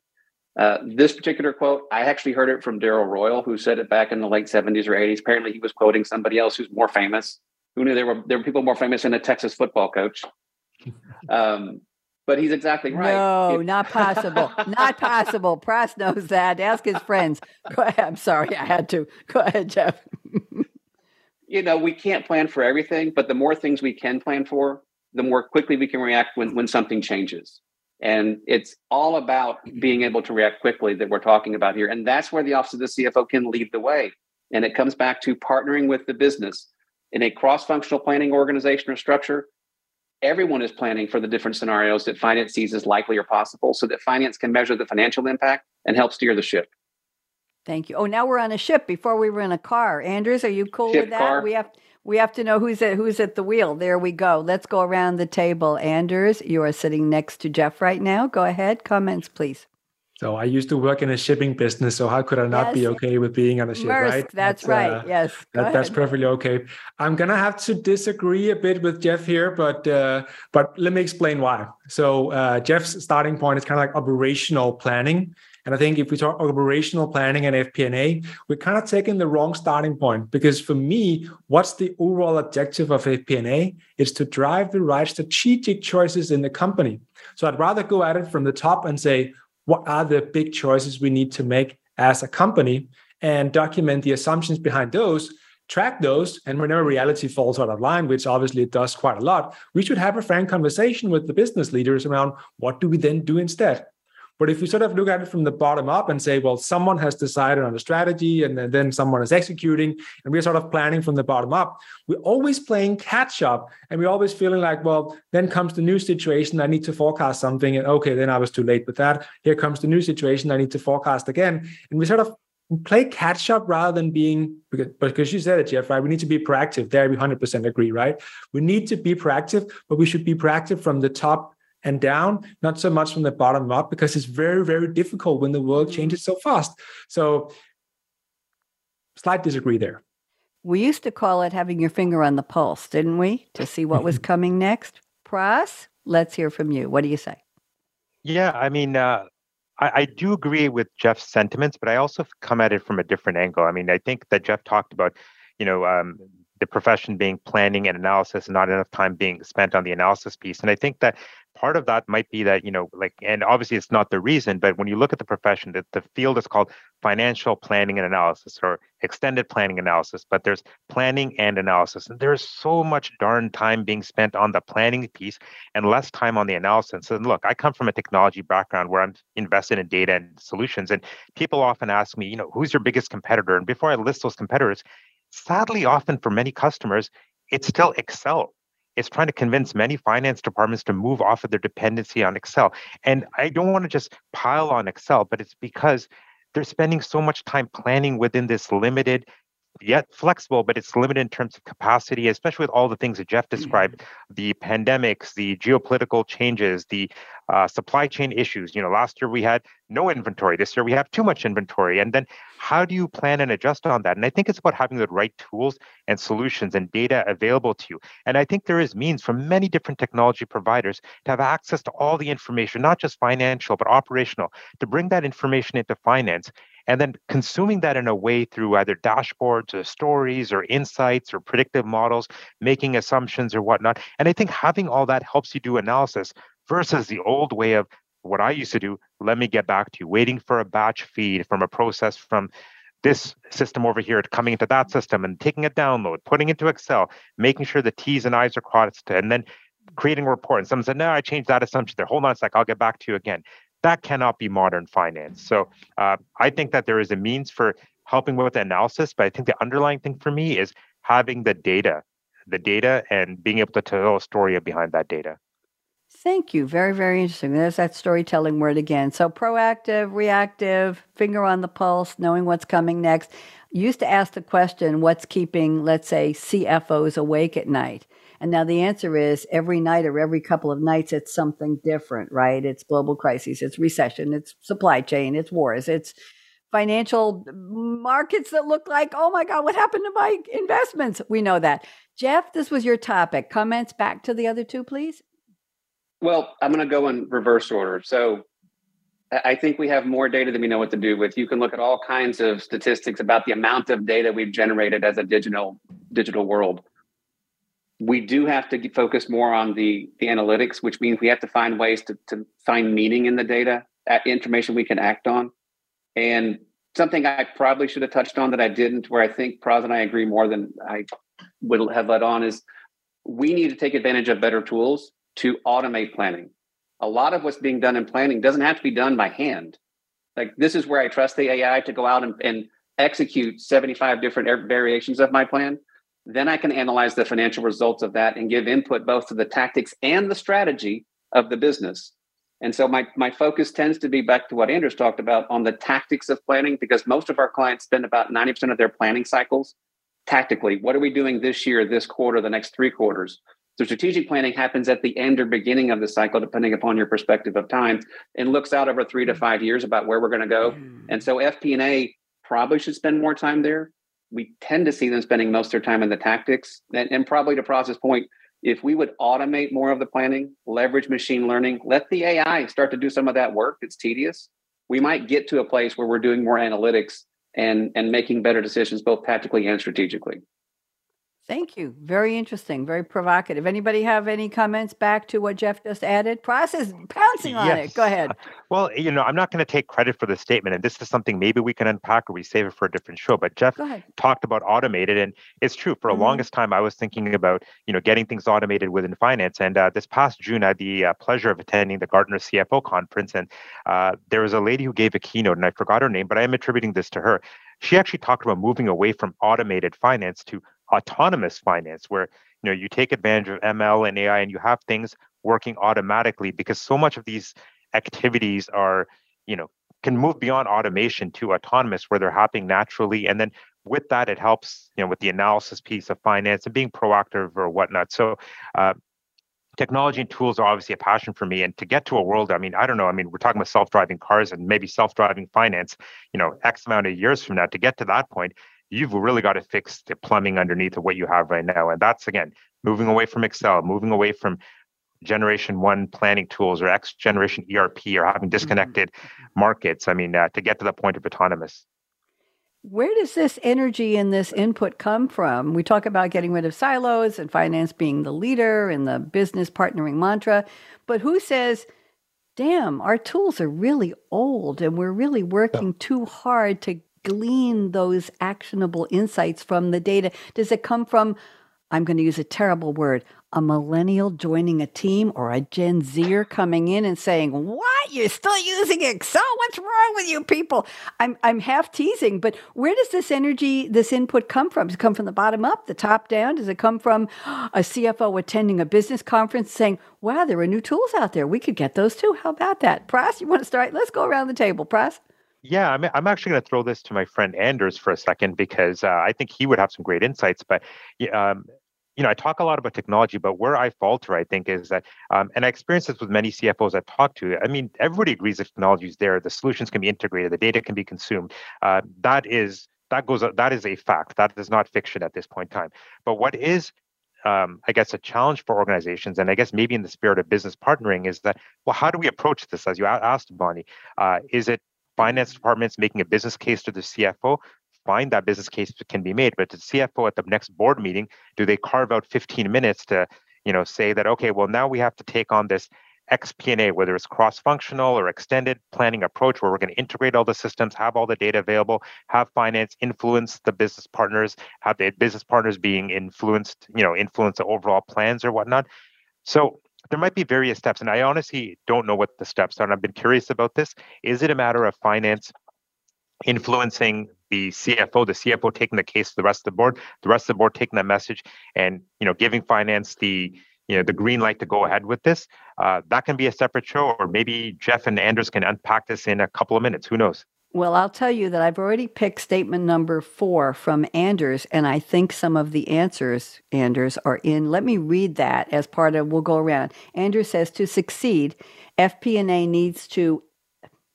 Uh, this particular quote, I actually heard it from Darrell Royal, who said it back in the late 70s or 80s. Apparently, he was quoting somebody else who's more famous. Who knew there were there were people more famous than a Texas football coach? Um, but he's exactly right. No, it, not possible. not possible. Pras knows that. Ask his friends. Go ahead. I'm sorry. I had to. Go ahead, Jeff. you know, we can't plan for everything, but the more things we can plan for, the more quickly we can react when, when something changes. And it's all about being able to react quickly that we're talking about here. And that's where the Office of the CFO can lead the way. And it comes back to partnering with the business in a cross functional planning organization or structure everyone is planning for the different scenarios that finance sees as likely or possible so that finance can measure the financial impact and help steer the ship. Thank you. Oh, now we're on a ship before we were in a car. Andrews, are you cool ship with that? Car. We have we have to know who's at who's at the wheel. There we go. Let's go around the table. Anders, you are sitting next to Jeff right now. Go ahead. Comments, please. So I used to work in a shipping business, so how could I not yes. be okay with being on a ship, right? That's, that's right. Uh, yes, that, that's perfectly okay. I'm gonna have to disagree a bit with Jeff here, but uh, but let me explain why. So uh, Jeff's starting point is kind of like operational planning, and I think if we talk operational planning and FP&A, we're kind of taking the wrong starting point because for me, what's the overall objective of FP&A? Is to drive the right strategic choices in the company. So I'd rather go at it from the top and say what are the big choices we need to make as a company and document the assumptions behind those track those and whenever reality falls out of line which obviously it does quite a lot we should have a frank conversation with the business leaders around what do we then do instead but if you sort of look at it from the bottom up and say, well, someone has decided on a strategy and then someone is executing, and we're sort of planning from the bottom up, we're always playing catch up. And we're always feeling like, well, then comes the new situation. I need to forecast something. And okay, then I was too late with that. Here comes the new situation. I need to forecast again. And we sort of play catch up rather than being because, because you said it jeff right we need to be proactive there we 100% agree right we need to be proactive but we should be proactive from the top and down, not so much from the bottom up, because it's very, very difficult when the world mm-hmm. changes so fast. So, slight disagree there. We used to call it having your finger on the pulse, didn't we? To see what was coming next. Pras, let's hear from you. What do you say? Yeah, I mean, uh, I, I, do agree with Jeff's sentiments, but I also come at it from a different angle. I mean, I think that Jeff talked about, you know, um, the profession being planning and analysis and not enough time being spent on the analysis piece. And I think that part of that might be that, you know, like, and obviously it's not the reason, but when you look at the profession, that the field is called financial planning and analysis or extended planning analysis, but there's planning and analysis. And there's so much darn time being spent on the planning piece and less time on the analysis. And look, I come from a technology background where I'm invested in data and solutions. And people often ask me, you know, who's your biggest competitor? And before I list those competitors, sadly, often for many customers, it's still Excel. It's trying to convince many finance departments to move off of their dependency on Excel. And I don't want to just pile on Excel, but it's because they're spending so much time planning within this limited yet flexible, but it's limited in terms of capacity, especially with all the things that Jeff described mm-hmm. the pandemics, the geopolitical changes, the uh, supply chain issues. You know, last year we had no inventory. This year we have too much inventory. And then how do you plan and adjust on that? And I think it's about having the right tools and solutions and data available to you. And I think there is means from many different technology providers to have access to all the information, not just financial, but operational, to bring that information into finance and then consuming that in a way through either dashboards or stories or insights or predictive models, making assumptions or whatnot. And I think having all that helps you do analysis versus the old way of what I used to do, let me get back to you, waiting for a batch feed from a process from this system over here coming into that system and taking a download, putting it into Excel, making sure the T's and I's are crossed, and then creating a report. And someone said, no, I changed that assumption there. Hold on a sec, I'll get back to you again. That cannot be modern finance. So uh, I think that there is a means for helping with the analysis, but I think the underlying thing for me is having the data, the data and being able to tell a story behind that data. Thank you. Very, very interesting. There's that storytelling word again. So proactive, reactive, finger on the pulse, knowing what's coming next. Used to ask the question, what's keeping, let's say, CFOs awake at night? And now the answer is every night or every couple of nights, it's something different, right? It's global crises, it's recession, it's supply chain, it's wars, it's financial markets that look like, oh my God, what happened to my investments? We know that. Jeff, this was your topic. Comments back to the other two, please. Well, I'm going to go in reverse order. So I think we have more data than we know what to do with. You can look at all kinds of statistics about the amount of data we've generated as a digital digital world. We do have to focus more on the, the analytics, which means we have to find ways to, to find meaning in the data, uh, information we can act on. And something I probably should have touched on that I didn't, where I think Pras and I agree more than I would have led on, is we need to take advantage of better tools to automate planning. A lot of what's being done in planning doesn't have to be done by hand. Like this is where I trust the AI to go out and, and execute 75 different er, variations of my plan. Then I can analyze the financial results of that and give input both to the tactics and the strategy of the business. And so my, my focus tends to be back to what Anders talked about on the tactics of planning, because most of our clients spend about 90% of their planning cycles tactically. What are we doing this year, this quarter, the next three quarters? So strategic planning happens at the end or beginning of the cycle, depending upon your perspective of time, and looks out over three to five years about where we're going to go. Mm. And so FP&A probably should spend more time there. We tend to see them spending most of their time in the tactics, and, and probably to Pras's point. If we would automate more of the planning, leverage machine learning, let the AI start to do some of that work. It's tedious. We might get to a place where we're doing more analytics and and making better decisions both tactically and strategically. Thank you. Very interesting. Very provocative. Anybody have any comments back to what Jeff just added? Process pouncing on yes. it. Go ahead. Well, you know, I'm not going to take credit for the statement, and this is something maybe we can unpack or we save it for a different show. But Jeff talked about automated, and it's true. For the mm-hmm. longest time, I was thinking about you know getting things automated within finance. And uh, this past June, I had the uh, pleasure of attending the Gartner CFO conference, and uh, there was a lady who gave a keynote, and I forgot her name, but I am attributing this to her she actually talked about moving away from automated finance to autonomous finance where you know you take advantage of ml and ai and you have things working automatically because so much of these activities are you know can move beyond automation to autonomous where they're happening naturally. And then with that it helps you know with the analysis piece of finance and being proactive or whatnot. So uh, technology and tools are obviously a passion for me. And to get to a world i mean i don't know i mean we're talking about self-driving cars and maybe self-driving finance you know x amount of years from now. To get to that point you've really got to fix the plumbing underneath of what you have right now. And that's again moving away from Excel, moving away from generation one planning tools or X generation ERP or having mm-hmm. disconnected mm-hmm. markets. I mean, uh, to get to the point of autonomous. Where does this energy and this input come from? We talk about getting rid of silos and finance being the leader and the business partnering mantra, but who says, damn, our tools are really old and we're really working yeah. too hard to glean those actionable insights from the data? Does it come from, I'm going to use a terrible word, a millennial joining a team or a Gen Zer coming in and saying, What? You're still using Excel? What's wrong with you people? I'm, I'm half teasing, but where does this energy, this input come from? Does it come from the bottom up, the top down? Does it come from a CFO attending a business conference saying, Wow, there are new tools out there. We could get those too. How about that? Pras, you want to start? Let's go around the table. Pras? Yeah, I'm, I'm actually going to throw this to my friend Anders for a second because uh, I think he would have some great insights. But um, you know, I talk a lot about technology, but where I falter, I think, is that, um, and I experience this with many CFOs I've talked to. I mean, everybody agrees the technology is there, the solutions can be integrated, the data can be consumed. Uh, that is that goes that is a fact. That is not fiction at this point in time. But what is um, I guess, a challenge for organizations, and I guess maybe in the spirit of business partnering, is that, well, how do we approach this? As you asked, Bonnie, uh, is it finance departments making a business case to the CFO? fine, that business case can be made. But the CFO at the next board meeting, do they carve out 15 minutes to, you know, say that okay, well now we have to take on this XP&A, whether it's cross-functional or extended planning approach, where we're going to integrate all the systems, have all the data available, have finance influence the business partners, have the business partners being influenced, you know, influence the overall plans or whatnot. So there might be various steps, and I honestly don't know what the steps are. And I've been curious about this. Is it a matter of finance influencing the CFO, the CFO taking the case to the rest of the board, the rest of the board taking that message and you know giving finance the you know the green light to go ahead with this. Uh, that can be a separate show, or maybe Jeff and Anders can unpack this in a couple of minutes. Who knows? Well, I'll tell you that I've already picked statement number four from Anders, and I think some of the answers, Anders, are in. Let me read that as part of. We'll go around. Anders says to succeed, FP&A needs to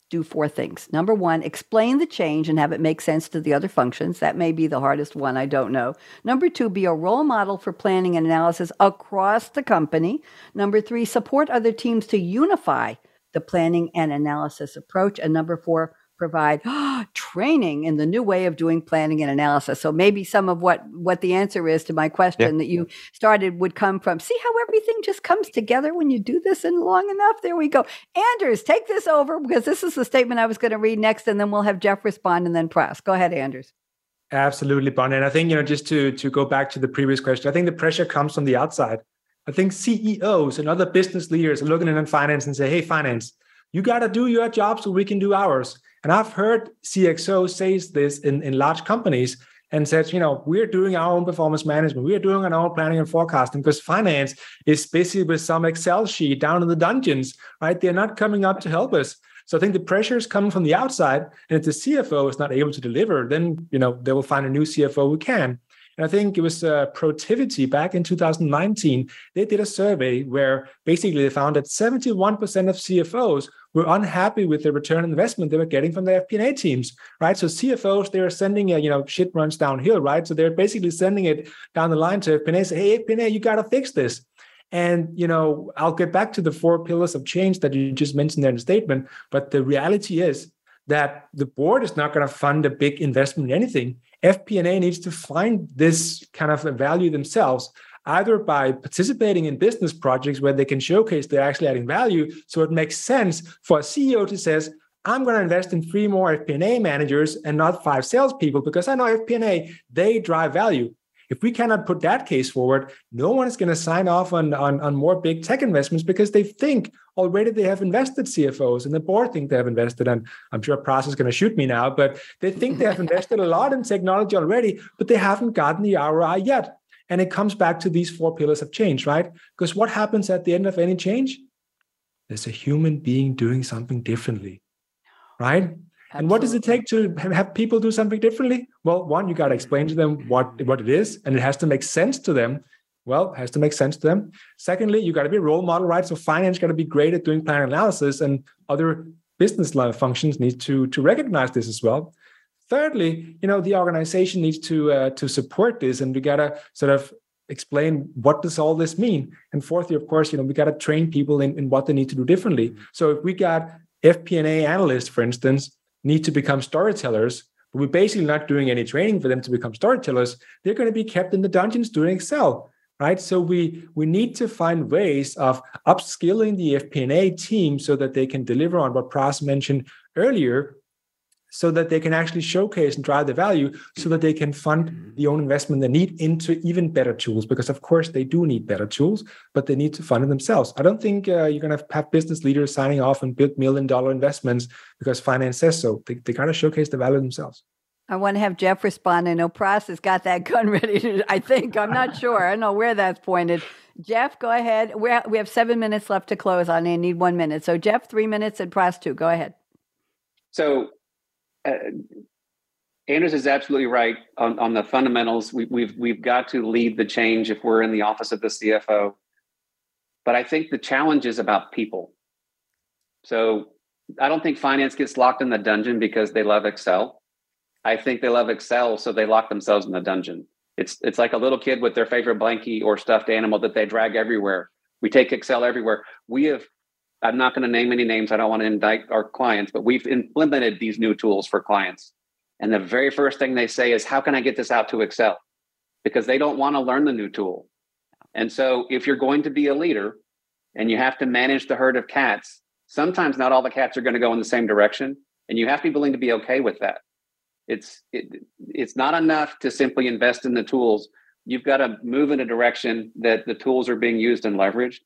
do four things. Number one, explain the change and have it make sense to the other functions. That may be the hardest one, I don't know. Number two, be a role model for planning and analysis across the company. Number three, support other teams to unify the planning and analysis approach. And number four, provide training in the new way of doing planning and analysis. So maybe some of what what the answer is to my question yeah. that you started would come from see how everything just comes together when you do this and long enough. There we go. Anders, take this over because this is the statement I was going to read next, and then we'll have Jeff respond and then Pras. Go ahead, Anders. Absolutely, Bonnie. And I think, you know, just to to go back to the previous question, I think the pressure comes from the outside. I think CEOs and other business leaders are looking in finance and say, hey, finance, you got to do your job so we can do ours. And I've heard CXO says this in, in large companies and says, you know, we're doing our own performance management, we're doing our own planning and forecasting because finance is busy with some Excel sheet down in the dungeons, right? They're not coming up to help us. So I think the pressure is coming from the outside, and if the CFO is not able to deliver, then you know they will find a new CFO who can. And I think it was uh, Protiviti back in 2019. They did a survey where basically they found that 71% of CFOs were unhappy with the return on investment they were getting from their FP&A teams, right? So CFOs, they're sending, a, you know, shit runs downhill, right? So they're basically sending it down the line to FP&A, say, hey, FP&A, you got to fix this. And you know, I'll get back to the four pillars of change that you just mentioned there in the statement. But the reality is that the board is not going to fund a big investment in anything. FP&A needs to find this kind of value themselves either by participating in business projects where they can showcase they're actually adding value. So it makes sense for a CEO to says, I'm going to invest in three more FP&A managers and not five salespeople because I know FP&A, they drive value. If we cannot put that case forward, no one is going to sign off on, on, on more big tech investments because they think already they have invested CFOs and the board think they have invested. And I'm sure Pras is going to shoot me now, but they think they have invested a lot in technology already, but they haven't gotten the ROI yet. And it comes back to these four pillars of change, right? Because what happens at the end of any change? There's a human being doing something differently, right? Absolutely. And what does it take to have people do something differently? Well, one, you got to explain to them what, what it is, and it has to make sense to them. Well, it has to make sense to them. Secondly, you got to be a role model, right? So finance got to be great at doing plan analysis, and other business functions need to to recognize this as well. Thirdly, you know, the organization needs to uh, to support this, and we gotta sort of explain what does all this mean. And fourthly, of course, you know, we got to train people in, in what they need to do differently. So if we got FP&A analysts, for instance, need to become storytellers, but we're basically not doing any training for them to become storytellers, they're going to be kept in the dungeons doing Excel right? So we we need to find ways of upskilling the fp&a team so that they can deliver on what pras mentioned earlier so that they can actually showcase and drive the value so that they can fund the own investment they need into even better tools because of course they do need better tools but they need to fund it themselves i don't think uh, you're going to have business leaders signing off and build million dollar investments because finance says so they, they got to showcase the value themselves I want to have Jeff respond. I know Pras has got that gun ready. To, I think I'm not sure. I don't know where that's pointed. Jeff, go ahead. we we have seven minutes left to close. I need one minute. So Jeff, three minutes, and Pras two. Go ahead. So uh, Anders is absolutely right on, on the fundamentals. We, we've we've got to lead the change if we're in the office of the CFO. But I think the challenge is about people. So I don't think finance gets locked in the dungeon because they love Excel. I think they love Excel, so they lock themselves in the dungeon. It's it's like a little kid with their favorite blankie or stuffed animal that they drag everywhere. We take Excel everywhere. We have. I'm not going to name any names. I don't want to indict our clients, but we've implemented these new tools for clients. And the very first thing they say is, "How can I get this out to Excel?" Because they don't want to learn the new tool. And so, if you're going to be a leader and you have to manage the herd of cats, sometimes not all the cats are going to go in the same direction, and you have to be willing to be okay with that. It's it, it's not enough to simply invest in the tools. You've got to move in a direction that the tools are being used and leveraged.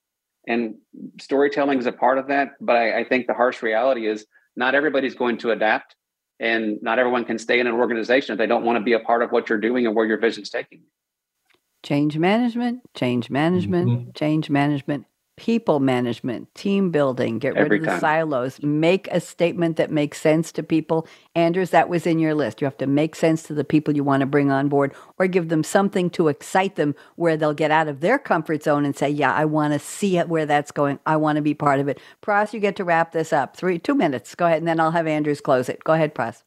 And storytelling is a part of that. But I, I think the harsh reality is not everybody's going to adapt, and not everyone can stay in an organization if they don't want to be a part of what you're doing and where your vision's taking. Change management, change management, mm-hmm. change management people management, team building, get Every rid of the silos, make a statement that makes sense to people. Anders, that was in your list. You have to make sense to the people you want to bring on board or give them something to excite them where they'll get out of their comfort zone and say, Yeah, I want to see it where that's going. I want to be part of it. Pras, you get to wrap this up. Three two minutes. Go ahead, and then I'll have Anders close it. Go ahead, Pras.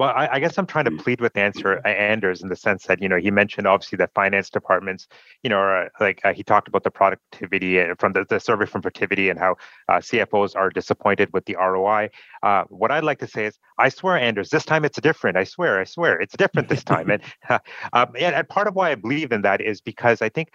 Well, I, I, guess I'm trying to mm. plead with answer uh, Anders in the sense that you know he mentioned obviously that finance departments, you know, are, uh, like uh, he talked about the productivity uh, from the, the survey from Protiviti and how uh, CFOs are disappointed with the ROI. Uh, what I'd like to say is, I swear, Anders, this time it's different. I swear, I swear, it's different this time. and, um, and, and part of why I believe in that is because I think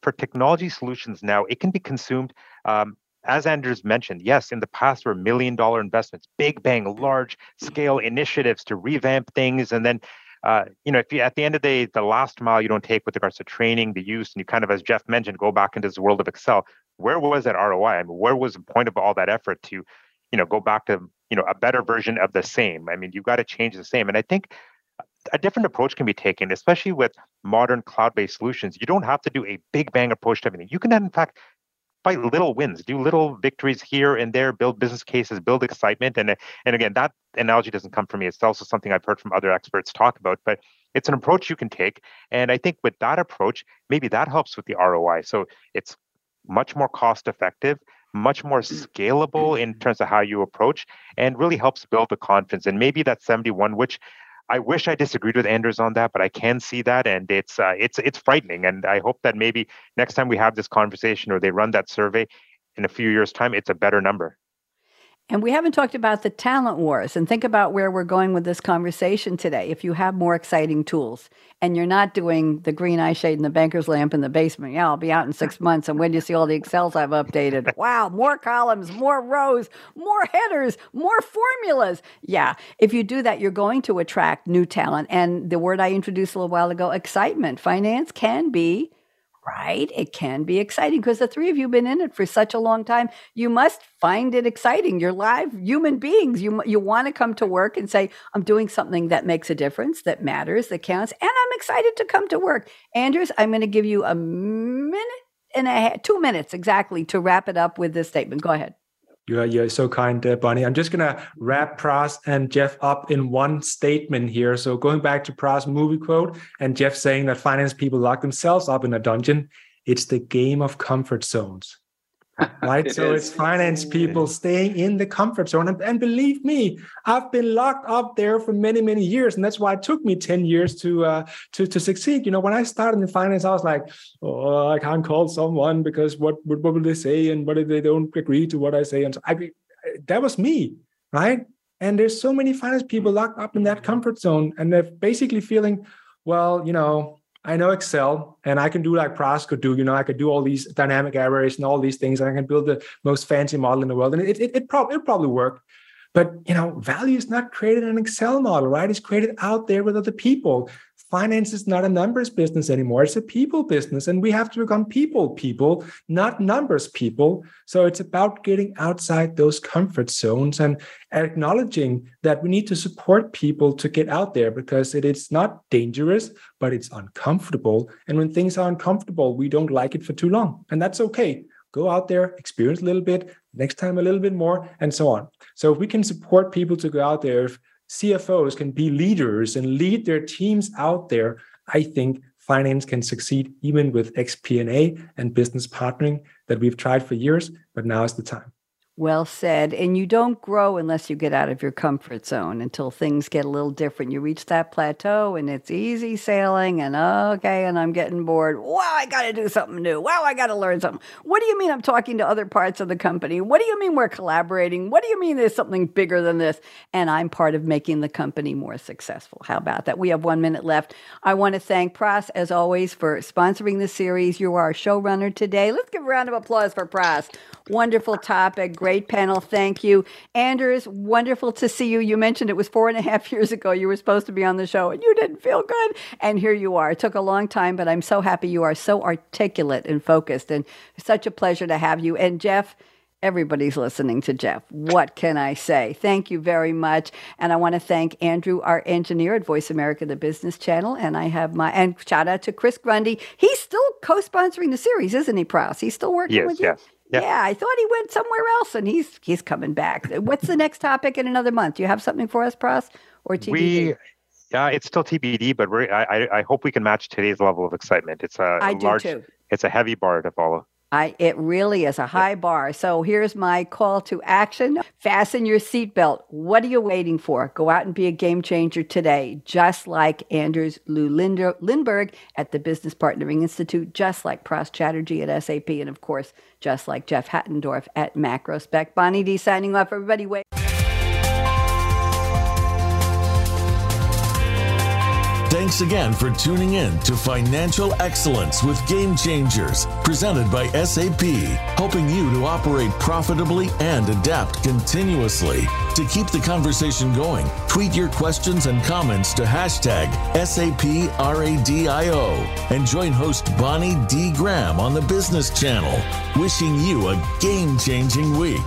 for technology solutions now, it can be consumed. Um, as Anders mentioned, yes, in the past were million dollar investments, big bang, large scale initiatives to revamp things. And then, uh, you know, if you at the end of the day, the last mile you don't take with regards to training, the use, and you kind of, as Jeff mentioned, go back into this world of Excel. Where was that ROI? I mean, where was the point of all that effort to, you know, go back to, you know, a better version of the same? I mean, you've got to change the same. And I think a different approach can be taken, especially with modern cloud-based solutions. You don't have to do a big bang approach to everything. You can, in fact, fight little wins, do little victories here and there, build business cases, build excitement. And, and again, that analogy doesn't come from me. It's also something I've heard from other experts talk about, but it's an approach you can take. And I think with that approach, maybe that helps with the ROI. So it's much more cost effective, much more scalable in mm-hmm. terms of how you approach, and really helps build the confidence. And maybe that 71, which I wish I disagreed with Anders on that, but I can see that, and it's uh, it's it's frightening. And I hope that maybe next time we have this conversation or they run that survey in a few years' time, it's a better number. And we haven't talked about the talent wars. And think about where we're going with this conversation today. If you have more exciting tools and you're not doing the green eye shade and the banker's lamp in the basement, yeah, I'll be out in six months. And when you see all the Excels I've updated, wow, more columns, more rows, more headers, more formulas. Yeah, if you do that, you're going to attract new talent. And the word I introduced a little while ago, excitement. Finance can be right? It can be exciting because the three of you have been in it for such a long time. You must find it exciting. You're live human beings. You you want to come to work and say, "I'm doing something that makes a difference, that matters, that counts, and I'm excited to come to work." Anders, I'm going to give you a minute and a half, two minutes exactly to wrap it up with this statement. Go ahead. You're, you're so kind, uh, Bonnie. I'm just going to wrap Pras and Jeff up in one statement here. So, going back to Pras' movie quote and Jeff saying that finance people lock themselves up in a dungeon, it's the game of comfort zones. right? so is. it's finance people staying in the comfort zone. And, and, believe me, I've been locked up there for many, many years. And that's why it took me 10 years to uh, to, to succeed. You know, when I started in finance, I was like, oh, I can't call someone because what, what, what will they say? And what if they don't agree to what I say? And so I that was me, right? And there's so many finance people locked up in that comfort zone. And they're basically feeling, well, you know, I know Excel and I can do like Pras could do, you know, I could do all these dynamic arrays and all these things, and I can build the most fancy model in the world. And it it, it probably it probably work. But you know, value is not created in an Excel model, right? It's created out there with other people finance is not a numbers business anymore. It's a people business and we have to become people people not numbers people. So it's about getting outside those comfort zones and acknowledging that we need to support people to get out there because it is not dangerous but it's uncomfortable. And when things are uncomfortable we don't like it for too long and that's okay. Go out there experience a little bit next time a little bit more and so on. So if we can support people to go out there CFOs can be leaders and lead their teams out there, I think finance can succeed even with XP&A and business partnering that we've tried for years, but now is the time. Well said. And you don't grow unless you get out of your comfort zone until things get a little different. You reach that plateau and it's easy sailing and okay, and I'm getting bored. Wow, I got to do something new. Wow, I got to learn something. What do you mean I'm talking to other parts of the company? What do you mean we're collaborating? What do you mean there's something bigger than this? And I'm part of making the company more successful. How about that? We have one minute left. I want to thank Pras, as always, for sponsoring the series. You are our showrunner today. Let's give a round of applause for Pras. Wonderful topic Great panel. Thank you. Anders, wonderful to see you. You mentioned it was four and a half years ago you were supposed to be on the show and you didn't feel good. And here you are. It took a long time, but I'm so happy you are so articulate and focused. And such a pleasure to have you. And Jeff, Everybody's listening to Jeff. What can I say? Thank you very much. And I want to thank Andrew, our engineer at Voice America, the business channel. And I have my, and shout out to Chris Grundy. He's still co sponsoring the series, isn't he, Pras? He's still working yes, with you? Yes. Yeah. yeah, I thought he went somewhere else, and he's he's coming back. What's the next topic in another month? Do you have something for us, Pras, or TBD? We, yeah, it's still TBD, but we're, I I hope we can match today's level of excitement. It's a I large, do too. It's a heavy bar to follow. I, it really is a high bar. So here's my call to action. Fasten your seatbelt. What are you waiting for? Go out and be a game changer today, just like Anders Liu Lindberg at the Business Partnering Institute, just like Pras Chatterjee at SAP, and of course, just like Jeff Hattendorf at Macrospec. Bonnie D signing off. Everybody wait. Thanks again for tuning in to Financial Excellence with Game Changers, presented by SAP, helping you to operate profitably and adapt continuously. To keep the conversation going, tweet your questions and comments to hashtag SAPRADIO and join host Bonnie D. Graham on the Business Channel. Wishing you a game changing week.